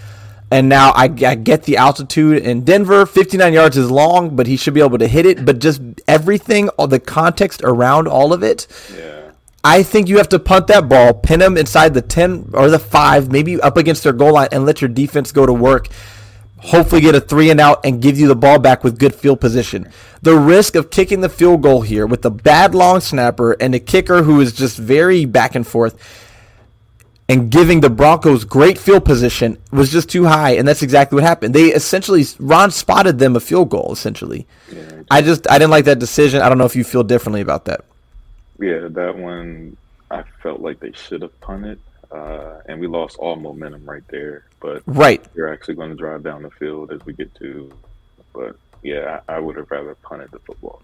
And now I, I, get the altitude in Denver. 59 yards is long, but he should be able to hit it. But just everything, all the context around all of it, yeah. I think you have to punt that ball, pin them inside the 10 or the 5, maybe up against their goal line, and let your defense go to work hopefully get a three and out and give you the ball back with good field position. The risk of kicking the field goal here with a bad long snapper and a kicker who is just very back and forth and giving the Broncos great field position was just too high, and that's exactly what happened. They essentially Ron spotted them a field goal. Essentially, yeah, I just I didn't like that decision. I don't know if you feel differently about that.
Yeah, that one I felt like they should have punted uh, and we lost all momentum right there. But
right,
you're actually going to drive down the field as we get to. But yeah, I, I would have rather punted the football.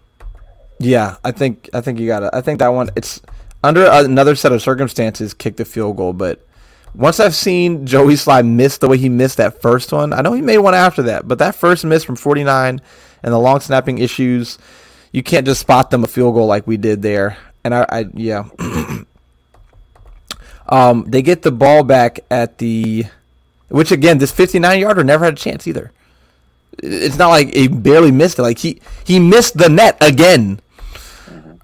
Yeah, I think I think you got it. I think that one. It's under another set of circumstances, kick the field goal. But once I've seen Joey Slye miss the way he missed that first one, I know he made one after that, but that first miss from 49 and the long snapping issues, you can't just spot them a field goal like we did there. And I, I yeah. Um, they get the ball back at the, which again, this 59 yarder never had a chance either. It's not like he barely missed it. Like he he missed the net again.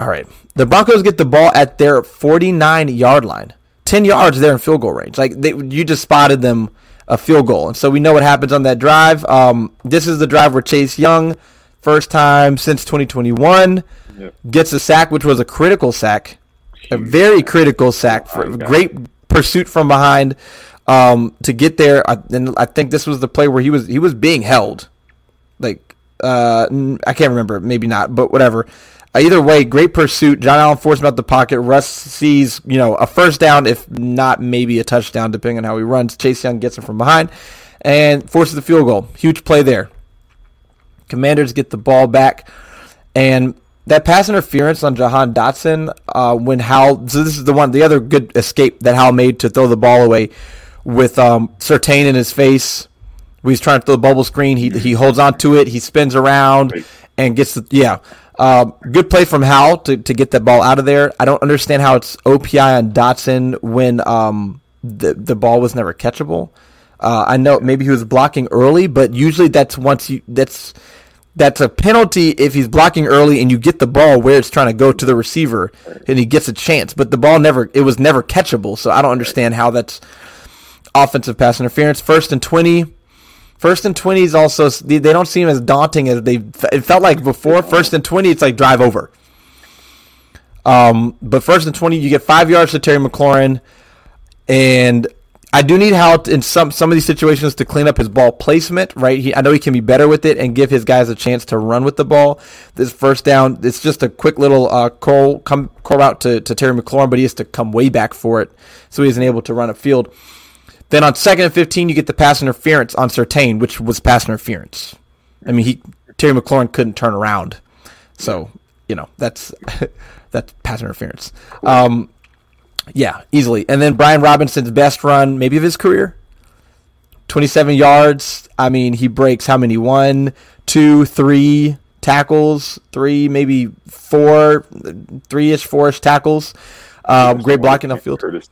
All right, the Broncos get the ball at their 49 yard line, 10 yards there in field goal range. Like they, you just spotted them a field goal, and so we know what happens on that drive. Um, this is the drive where Chase Young, first time since 2021, yep. gets a sack, which was a critical sack a very critical sack for great pursuit from behind um, to get there. I, and I think this was the play where he was he was being held. Like uh, I can't remember, maybe not, but whatever. Uh, either way, great pursuit. John Allen forced out the pocket. Russ sees you know a first down, if not maybe a touchdown, depending on how he runs. Chase Young gets him from behind and forces the field goal. Huge play there. Commanders get the ball back, and that pass interference on Jahan Dotson uh, when Howell. So this is the one, the other good escape that Howell made to throw the ball away with um, Surtain in his face. He's trying to throw the bubble screen. He he holds on to it. He spins around and gets the yeah. Uh, good play from Howell to, to get that ball out of there. I don't understand how it's OPI on Dotson when um, the the ball was never catchable. Uh, I know maybe he was blocking early, but usually that's once you that's that's a penalty if he's blocking early and you get the ball where it's trying to go to the receiver and he gets a chance. But the ball never it was never catchable, so I don't understand how that's offensive pass interference. First and twenty. First and twenty is also they don't seem as daunting as they it felt like before. First and twenty, it's like drive over. Um, but first and twenty, you get five yards to Terry McLaurin, and I do need help in some some of these situations to clean up his ball placement. Right, he, I know he can be better with it and give his guys a chance to run with the ball. This first down, it's just a quick little uh, curl come curl out to, to Terry McLaurin, but he has to come way back for it, so he isn't able to run a field. Then on second and fifteen, you get the pass interference on Surtain, which was pass interference. I mean, he Terry McLaurin couldn't turn around, so you know that's that's pass interference. Um, yeah, easily. And then Brian Robinson's best run, maybe of his career. 27 yards. I mean, he breaks how many? One, two, three tackles, three, maybe four, three ish, four ish tackles. Um, great blocking on field.
Curtis,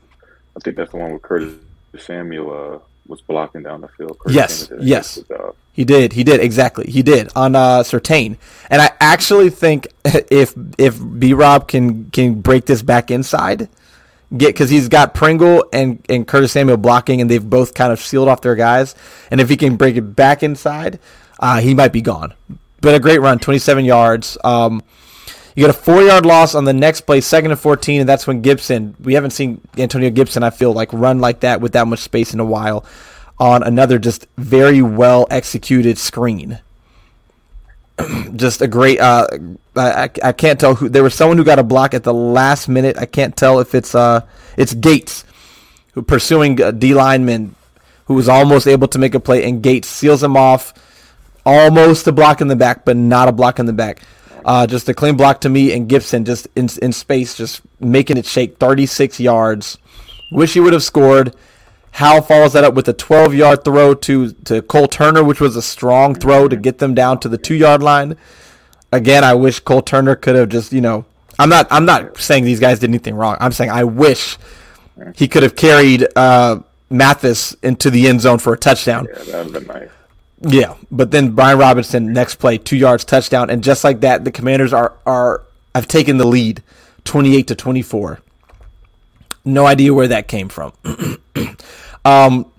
I think that's the one with Curtis Samuel uh, was blocking down the field. Curtis
Yes,
Samuel did a
yes. He did. He did exactly. He did on uh, Surtain, and I actually think if if B Rob can can break this back inside, get because he's got Pringle and and Curtis Samuel blocking, and they've both kind of sealed off their guys. And if he can break it back inside, uh, he might be gone. But a great run, twenty seven yards. Um, you get a four yard loss on the next play, second and 14, and that's when Gibson, we haven't seen Antonio Gibson, I feel like, run like that with that much space in a while on another just very well executed screen. just a great, uh, I, I- can't tell who, there was someone who got a block at the last minute. I can't tell if it's, uh, it's Gates who pursuing a D lineman who was almost able to make a play, and Gates seals him off almost a block in the back, but not a block in the back. Uh, just a clean block to me, and Gibson just in, in space, just making it shake 36 yards. Wish he would have scored. Howell follows that up with a 12 yard throw to, to Cole Turner, which was a strong throw to get them down to the two yard line. Again, I wish Cole Turner could have just, you know, I'm not I'm not saying these guys did anything wrong. I'm saying I wish he could have carried uh, Mathis into the end zone for a touchdown.
Yeah, that would have been nice.
Yeah, but then Brian Robinson next play, two yards touchdown, and just like that, the Commanders are are have taken the lead, twenty eight to twenty four. No idea where that came from. um,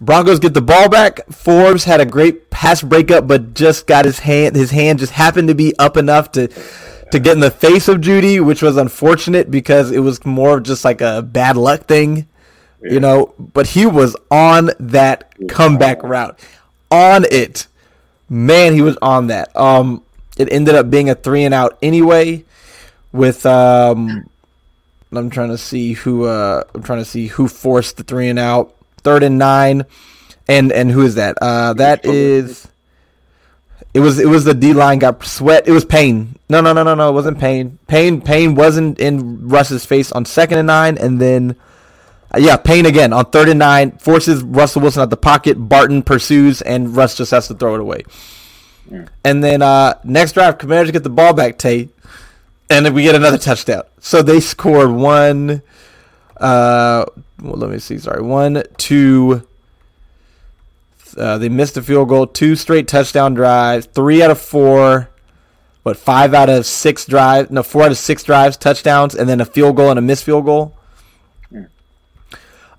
Broncos get the ball back. Forbes had a great pass breakup, but just got his hand. His hand just happened to be up enough to to get in the face of Jeudy, which was unfortunate because it was more of just like a bad luck thing, you know. But he was on that comeback route, on it. Man, he was on that. Um, it ended up being a three and out anyway. With um, I'm trying to see who uh, I'm trying to see who forced the three and out. Third and nine, and and who is that? Uh, that is. It was it was the D line got sweat. It was Payne. No no no no no. It wasn't Payne. Payne Payne wasn't in Russ's face on second and nine, and then yeah, Payne again on third and nine forces Russell Wilson out the pocket. Barton pursues, and Russ just has to throw it away. And then uh, next drive, Commanders get the ball back, Tate, and then we get another touchdown. So they scored one. Uh, well, let me see. Sorry, one, two. Uh, they missed a field goal. Two straight touchdown drives. Three out of four. What? Five out of six drives? No, four out of six drives, touchdowns, and then a field goal and a missed field goal.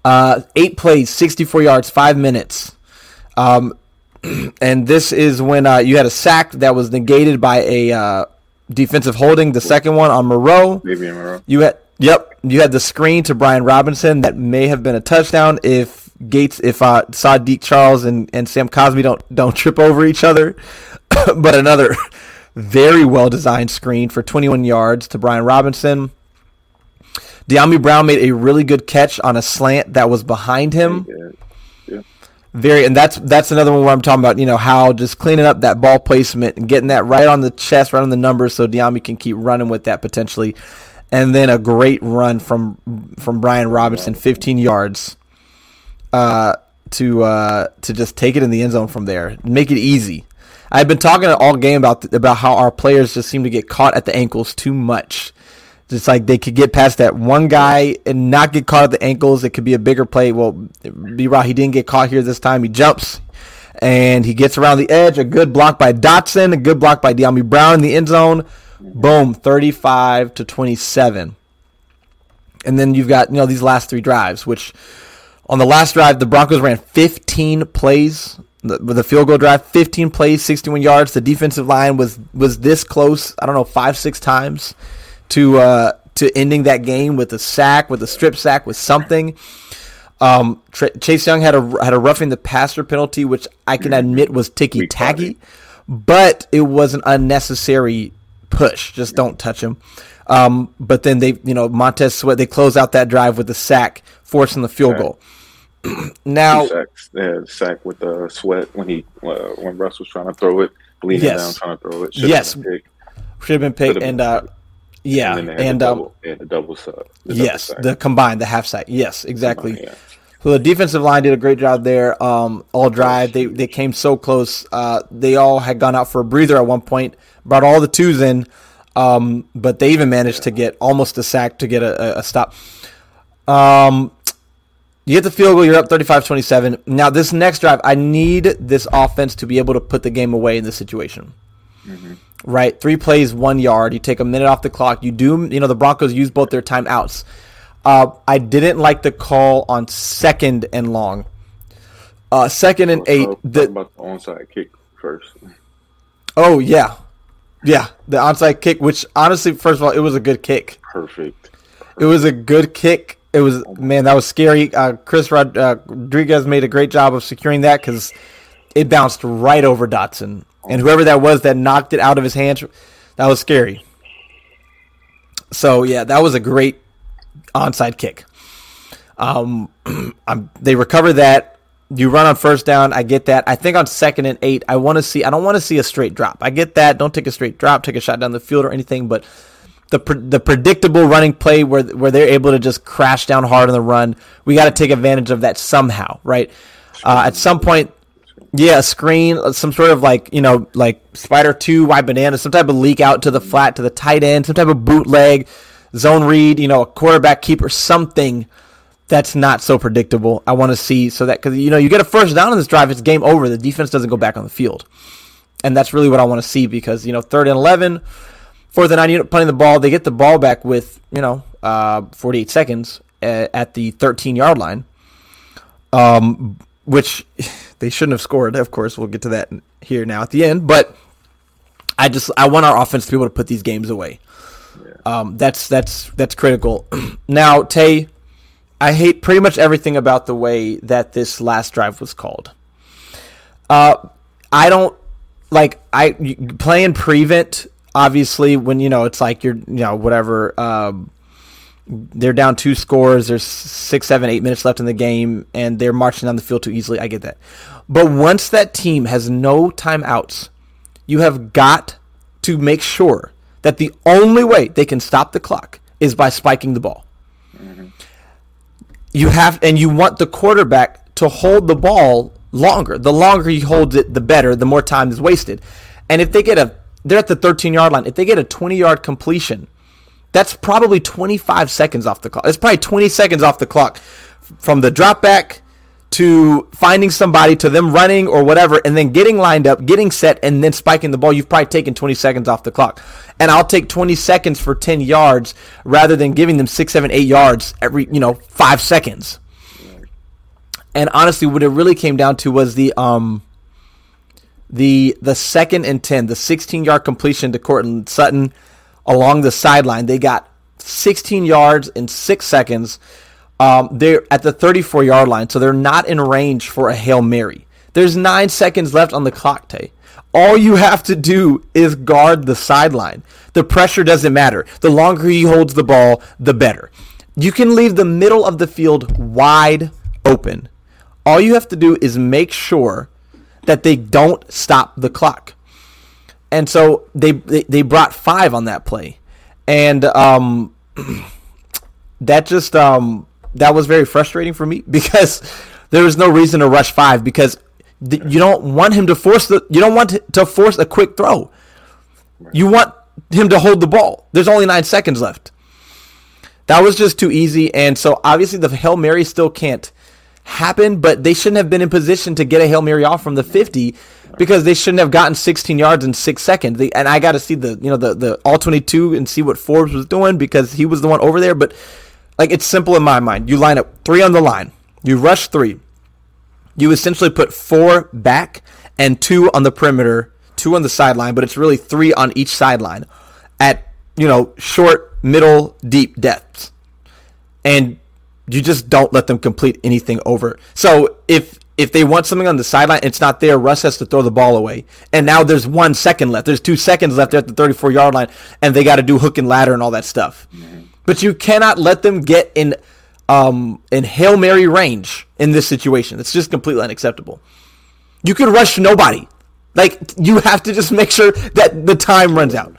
Uh, eight plays, 64 yards, five minutes. Um, and this is when uh, you had a sack that was negated by a uh, defensive holding. The second one on Moreau.
Maybe row.
You had yep. You had the screen to Brian Robinson that may have been a touchdown if Gates, if uh, Saahdiq Charles and, and Sam Cosmi don't don't trip over each other. but another very well designed screen for 21 yards to Brian Robinson. De'Ami Brown made a really good catch on a slant that was behind him
Yeah.
very and that's that's another one where I'm talking about you know how just cleaning up that ball placement and getting that right on the chest, right on the numbers, so De'Ami can keep running with that potentially, and then a great run from from Brian Robinson, 15 yards, uh, to uh, to just take it in the end zone from there, make it easy. I've been talking all game about about how our players just seem to get caught at the ankles too much. Just like they could get past that one guy and not get caught at the ankles. It could be a bigger play. Well, B Rob, he didn't get caught here this time. He jumps and he gets around the edge. A good block by Dotson. A good block by De'Ami Brown in the end zone. Boom, 35 to 27. And then you've got, you know, these last three drives, which on the last drive, the Broncos ran 15 plays the, with a field goal drive, 15 plays, 61 yards. The defensive line was was this close, I don't know, five, six times to uh, to ending that game with a sack, with a strip sack, with something. Um, Tra- Chase Young had a had a roughing the passer penalty, which I can admit was ticky tacky, but it was an unnecessary push. Just don't touch him. Um, but then they, you know, Montez Sweat, they close out that drive with a sack, forcing the field goal. now,
sacks. A sack with the sweat when he uh, when Russ was trying to throw it, bleeding
Yes.
down, trying to throw it. Should've
Yes. should have been picked, and uh, yeah,
and then they had
and
the
um,
double, had the double sack. the
yes,
sack.
the combined, the half sack, yes, exactly.
Yeah.
So the defensive line did a great job there. Um, all drive, they they came so close. Uh, they all had gone out for a breather at one point. Brought all the twos in, um, but they even managed to get almost a sack to get a, a stop. Um, you get the field goal, you're up 35-27. Now this next drive, I need this offense to be able to put the game away in this situation. Mm-hmm. Right, three plays, one yard. You take a minute off the clock. You do, you know, the Broncos use both their timeouts. Uh, I didn't like the call on second and long. Uh, second and eight.
the, about the onside kick first.
Oh yeah, yeah, the onside kick. Which honestly, first of all, it was a good kick.
Perfect.
It was a good kick. It was man, that was scary. Uh, Chris Rod- uh, Rodriguez made a great job of securing that because it bounced right over Dotson, and whoever that was that knocked it out of his hands, that was scary. So yeah, that was a great onside kick. Um, they recover that. You run on first down. I get that. I think on second and eight, I want to see. I don't want to see a straight drop. I get that. Don't take a straight drop. Take a shot down the field or anything. But the the predictable running play where where they're able to just crash down hard on the run, we got to take advantage of that somehow, right? Uh, at some point, yeah, a screen, some sort of like you know like spider two wide banana, some type of leak out to the flat to the tight end, some type of bootleg zone read, you know, a quarterback keeper, something that's not so predictable. I want to see so that because you know you get a first down in this drive, it's game over. The defense doesn't go back on the field, and that's really what I want to see because you know third and eleven, fourth and nine, you punting the ball, they get the ball back with you know uh, 48 seconds at, at the 13 yard line, um, which they shouldn't have scored. Of course, we'll get to that here now at the end, but. I just I want our offense to be able to put these games away. Um, that's that's that's critical. now, Tay, I hate pretty much everything about the way that this last drive was called. Uh, I don't like I playing prevent. Obviously, when you know it's like you're you know whatever. Um, they're down two scores. There's six, seven, eight minutes left in the game, and they're marching down the field too easily. I get that, but once that team has no timeouts, you have got to make sure that the only way they can stop the clock is by spiking the ball. Mm-hmm. You have, and you want the quarterback to hold the ball longer. The longer he holds it, the better. The more time is wasted. And if they get a, they're at the 13 yard line. If they get a 20 yard completion, that's probably 25 seconds off the clock. It's probably 20 seconds off the clock from the drop back to finding somebody to them running or whatever and then getting lined up, getting set, and then spiking the ball, you've probably taken 20 seconds off the clock. And I'll take 20 seconds for 10 yards rather than giving them six, seven, eight yards every, you know, five seconds. And honestly, what it really came down to was the um the the second and 10, the 16 yard completion to Courtland Sutton along the sideline. They got 16 yards in six seconds um, they're at the 34 yard line, so they're not in range for a Hail Mary. There's nine seconds left on the clock, Tay. All you have to do is guard the sideline. The pressure doesn't matter. The longer he holds the ball, the better. You can leave the middle of the field wide open. All you have to do is make sure that they don't stop the clock. And so they they, they brought five on that play, and um, that just um, that was very frustrating for me because there was no reason to rush five because th- you don't want him to force the you don't want to force a quick throw. You want him to hold the ball. There's only nine seconds left. That was just too easy, and so obviously the hail mary still can't happen. But they shouldn't have been in position to get a hail mary off from the 50 because they shouldn't have gotten 16 yards in six seconds. They, and I got to see the you know the the all 22 and see what Forbes was doing because he was the one over there, but like it's simple in my mind. You line up three on the line. You rush three. You essentially put four back and two on the perimeter, two on the sideline, but it's really three on each sideline at, you know, short, middle, deep depths. And you just don't let them complete anything over. So if if they want something on the sideline, it's not there. Russ has to throw the ball away. And now there's one second left. There's two seconds left at the 34 yard line, and they got to do hook and ladder and all that stuff. But you cannot let them get in um, in hail mary range in this situation. It's just completely unacceptable. You could rush nobody. Like you have to just make sure that the time runs out.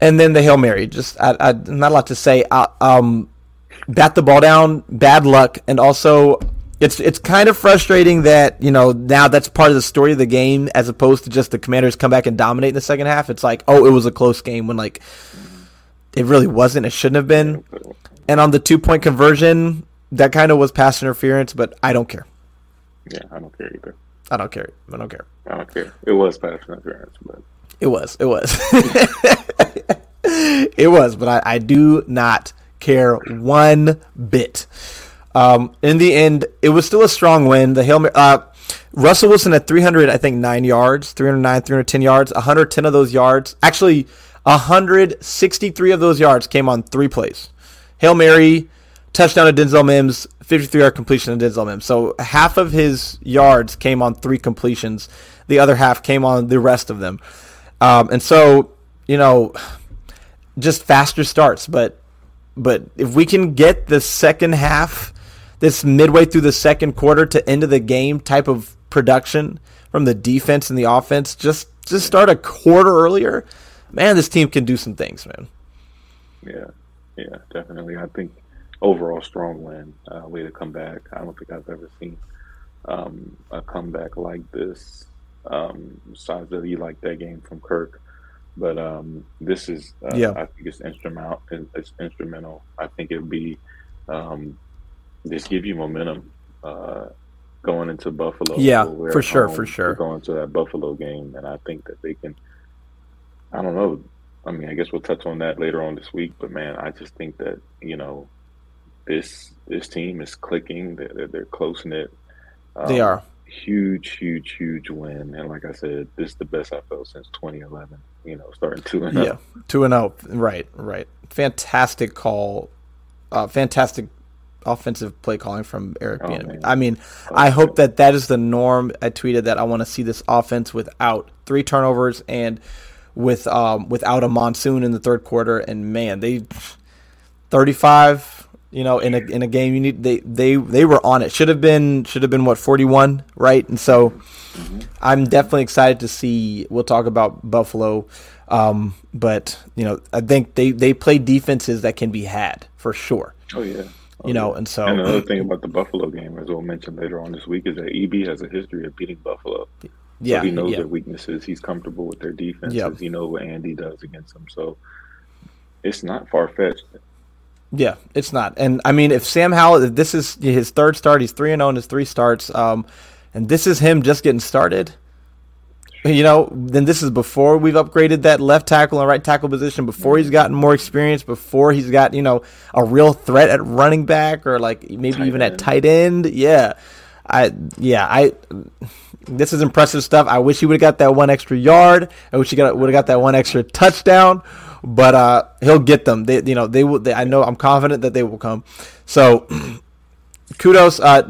And then the hail mary. Just I, I, not a lot to say. Uh, um, bat the ball down, bad luck, and also it's it's kind of frustrating that you know now that's part of the story of the game as opposed to just the Commanders come back and dominate in the second half. It's like oh, it was a close game when like it really wasn't. It shouldn't have been. And on the two point conversion, that kind of was pass interference, but I don't care.
Yeah, I don't care either.
I don't care. I don't care.
I don't care. It was pass interference, but
it was. It was. it was, but I, I do not care one bit. Um, in the end, it was still a strong win. The Hail uh, Russell Wilson at 300, I think, nine yards, 309, 310 yards, 110 of those yards. Actually, 163 of those yards came on three plays. Hail Mary, touchdown to Denzel Mims, 53 yard completion to Denzel Mims. So half of his yards came on three completions. The other half came on the rest of them. Um, and so, you know, just faster starts. But but if we can get the second half, this midway through the second quarter to end of the game type of production from the defense and the offense, just just start a quarter earlier, man, this team can do some things, man.
Yeah, yeah, definitely. I think overall strong win, uh, way to come back. I don't think I've ever seen um, a comeback like this. Um, besides that, you like that game from Kirk, but um, this is, uh, yeah. I think it's instrumental. It's instrumental. I think it'd be um, just give you momentum uh, going into Buffalo.
Yeah, for sure, for sure.
Going to that Buffalo game, and I think that they can. I don't know. I mean, I guess we'll touch on that later on this week. But man, I just think that you know, this this team is clicking. They're they're close knit.
Um, they are
huge, huge, huge win. And like I said, this is the best I felt since 2011. You know, starting two and
yeah, two and zero. Right, right. Fantastic call. Uh, fantastic offensive play calling from Eric oh, Bieniemy. I mean, oh, I hope that that is the norm. I tweeted that I want to see this offense without three turnovers and with um, without a monsoon in the third quarter. And man, they 35 you know, in a in a game you need they they they were on it. Should have been should have been what 41, right? And so mm-hmm. I'm definitely excited to see we'll talk about Buffalo um, but, you know, I think they they play defenses that can be had for sure.
Oh yeah.
You know, and so
and another thing about the Buffalo game, as we'll mention later on this week, is that EB has a history of beating Buffalo.
Yeah,
so he knows
yeah.
their weaknesses. He's comfortable with their defenses.
Yep.
He knows what Andy does against them. So it's not far fetched.
Yeah, it's not. And I mean, if Sam Howell, if this is his third start, he's three and zero oh in his three starts, um, and this is him just getting started. You know, then this is before we've upgraded that left tackle and right tackle position, before he's gotten more experience, before he's got you know a real threat at running back or like maybe tight even end. at tight end. Yeah, I yeah I. This is impressive stuff. I wish he would have got that one extra yard. I wish he got would have got that one extra touchdown but uh, he'll get them. They, you know, they will. They, I know. I'm confident that they will come. So, kudos. Uh,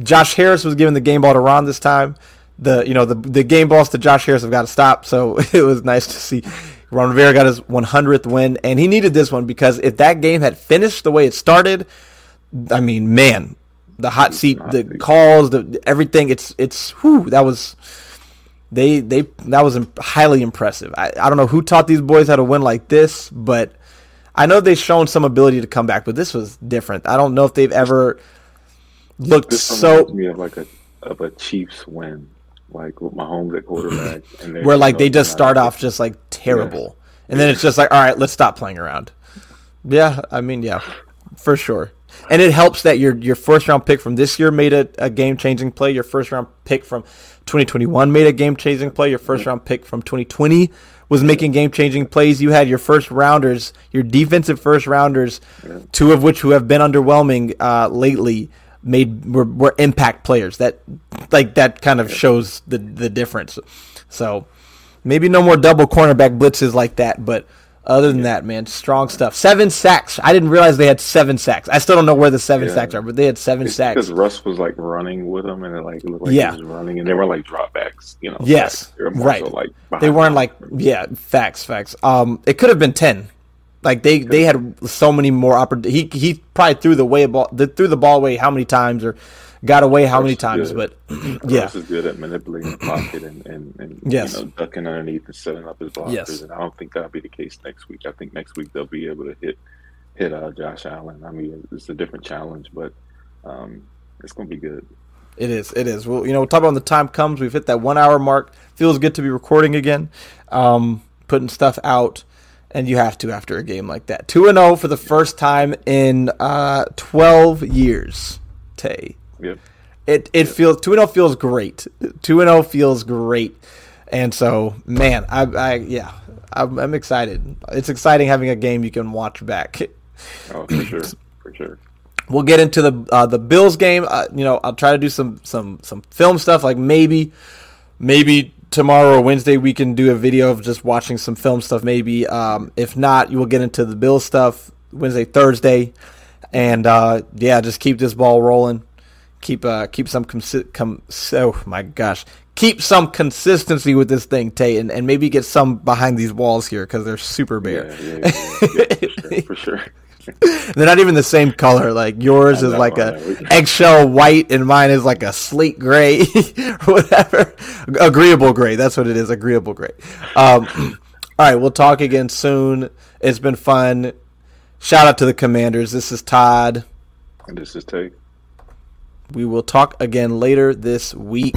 Josh Harris was given the game ball to Ron this time. The you know the the game balls to Josh Harris have got to stop. So it was nice to see Ron Rivera got his 100th win, and he needed this one because if that game had finished the way it started, I mean, man, the hot seat, the calls, the everything. It's it's whew, that was they they that was highly impressive. I, I don't know who taught these boys how to win like this, but I know they've shown some ability to come back, but this was different. I don't know if they've ever looked so
me of like a of a Chiefs win, like with Mahomes at quarterback,
and where like they just start off just like terrible, yeah. and then it's just like all right, let's stop playing around. Yeah, I mean, yeah, for sure. And it helps that your your first round pick from this year made a, a game changing play. Your first round pick from 2021 made a game changing play. Your first round pick from 2020 was making game changing plays. You had your first rounders, your defensive first rounders, two of which who have been underwhelming uh, lately, made were, were impact players. That like that kind of shows the the difference. So maybe no more double cornerback blitzes like that, but other than that, man, strong stuff. Seven sacks. I didn't realize they had seven sacks. I still don't know where the seven yeah. sacks are, but they had seven it's sacks.
Because Russ was like running with them, and it like looked like
yeah.
he was running, and they were like dropbacks. You know.
Yes. They right. So like they weren't like yeah facts facts. Um, it could have been ten. Like they, they had so many more opportunities. He he probably threw the way ball threw the ball away how many times or got away how many times, good. but yeah,
Russ is good at manipulating the pocket and, and, and yes. you know, ducking underneath and setting up his blockers. Yes. And I don't think that'll be the case next week. I think next week they'll be able to hit hit uh, Josh Allen. I mean, it's a different challenge, but um, it's going to be good.
It is. It is. Well, you know, we'll talk about when the time comes. We've hit that one hour mark. Feels good to be recording again, um, putting stuff out, and you have to after a game like that. Two and zero oh for the first time in uh, twelve years. Tay.
Yep.
It it feels two and zero oh feels great. Two and zero feels great, and so man, I, I yeah, I'm, I'm excited. It's exciting having a game you can watch back.
Oh, for sure, for sure.
We'll get into the uh, the Bills game. Uh, you know, I'll try to do some some some film stuff. Like maybe maybe tomorrow or Wednesday we can do a video of just watching some film stuff. Maybe um, if not, you will get into the Bill stuff Wednesday, Thursday, and uh, yeah, just keep this ball rolling. Keep uh keep some com- com- oh my gosh keep some consistency with this thing, Tate, and, and maybe get some behind these walls here because they're super bare.
Yeah, yeah, yeah, yeah for sure. For sure.
They're not even the same color. Like yours is like a eggshell white, and mine is like a slate gray, or whatever. Agreeable gray. That's what it is. Agreeable gray. Um, all right, we'll talk again soon. It's been fun. Shout out to the commanders. This is Todd.
And this is Tate.
We will talk again later this week.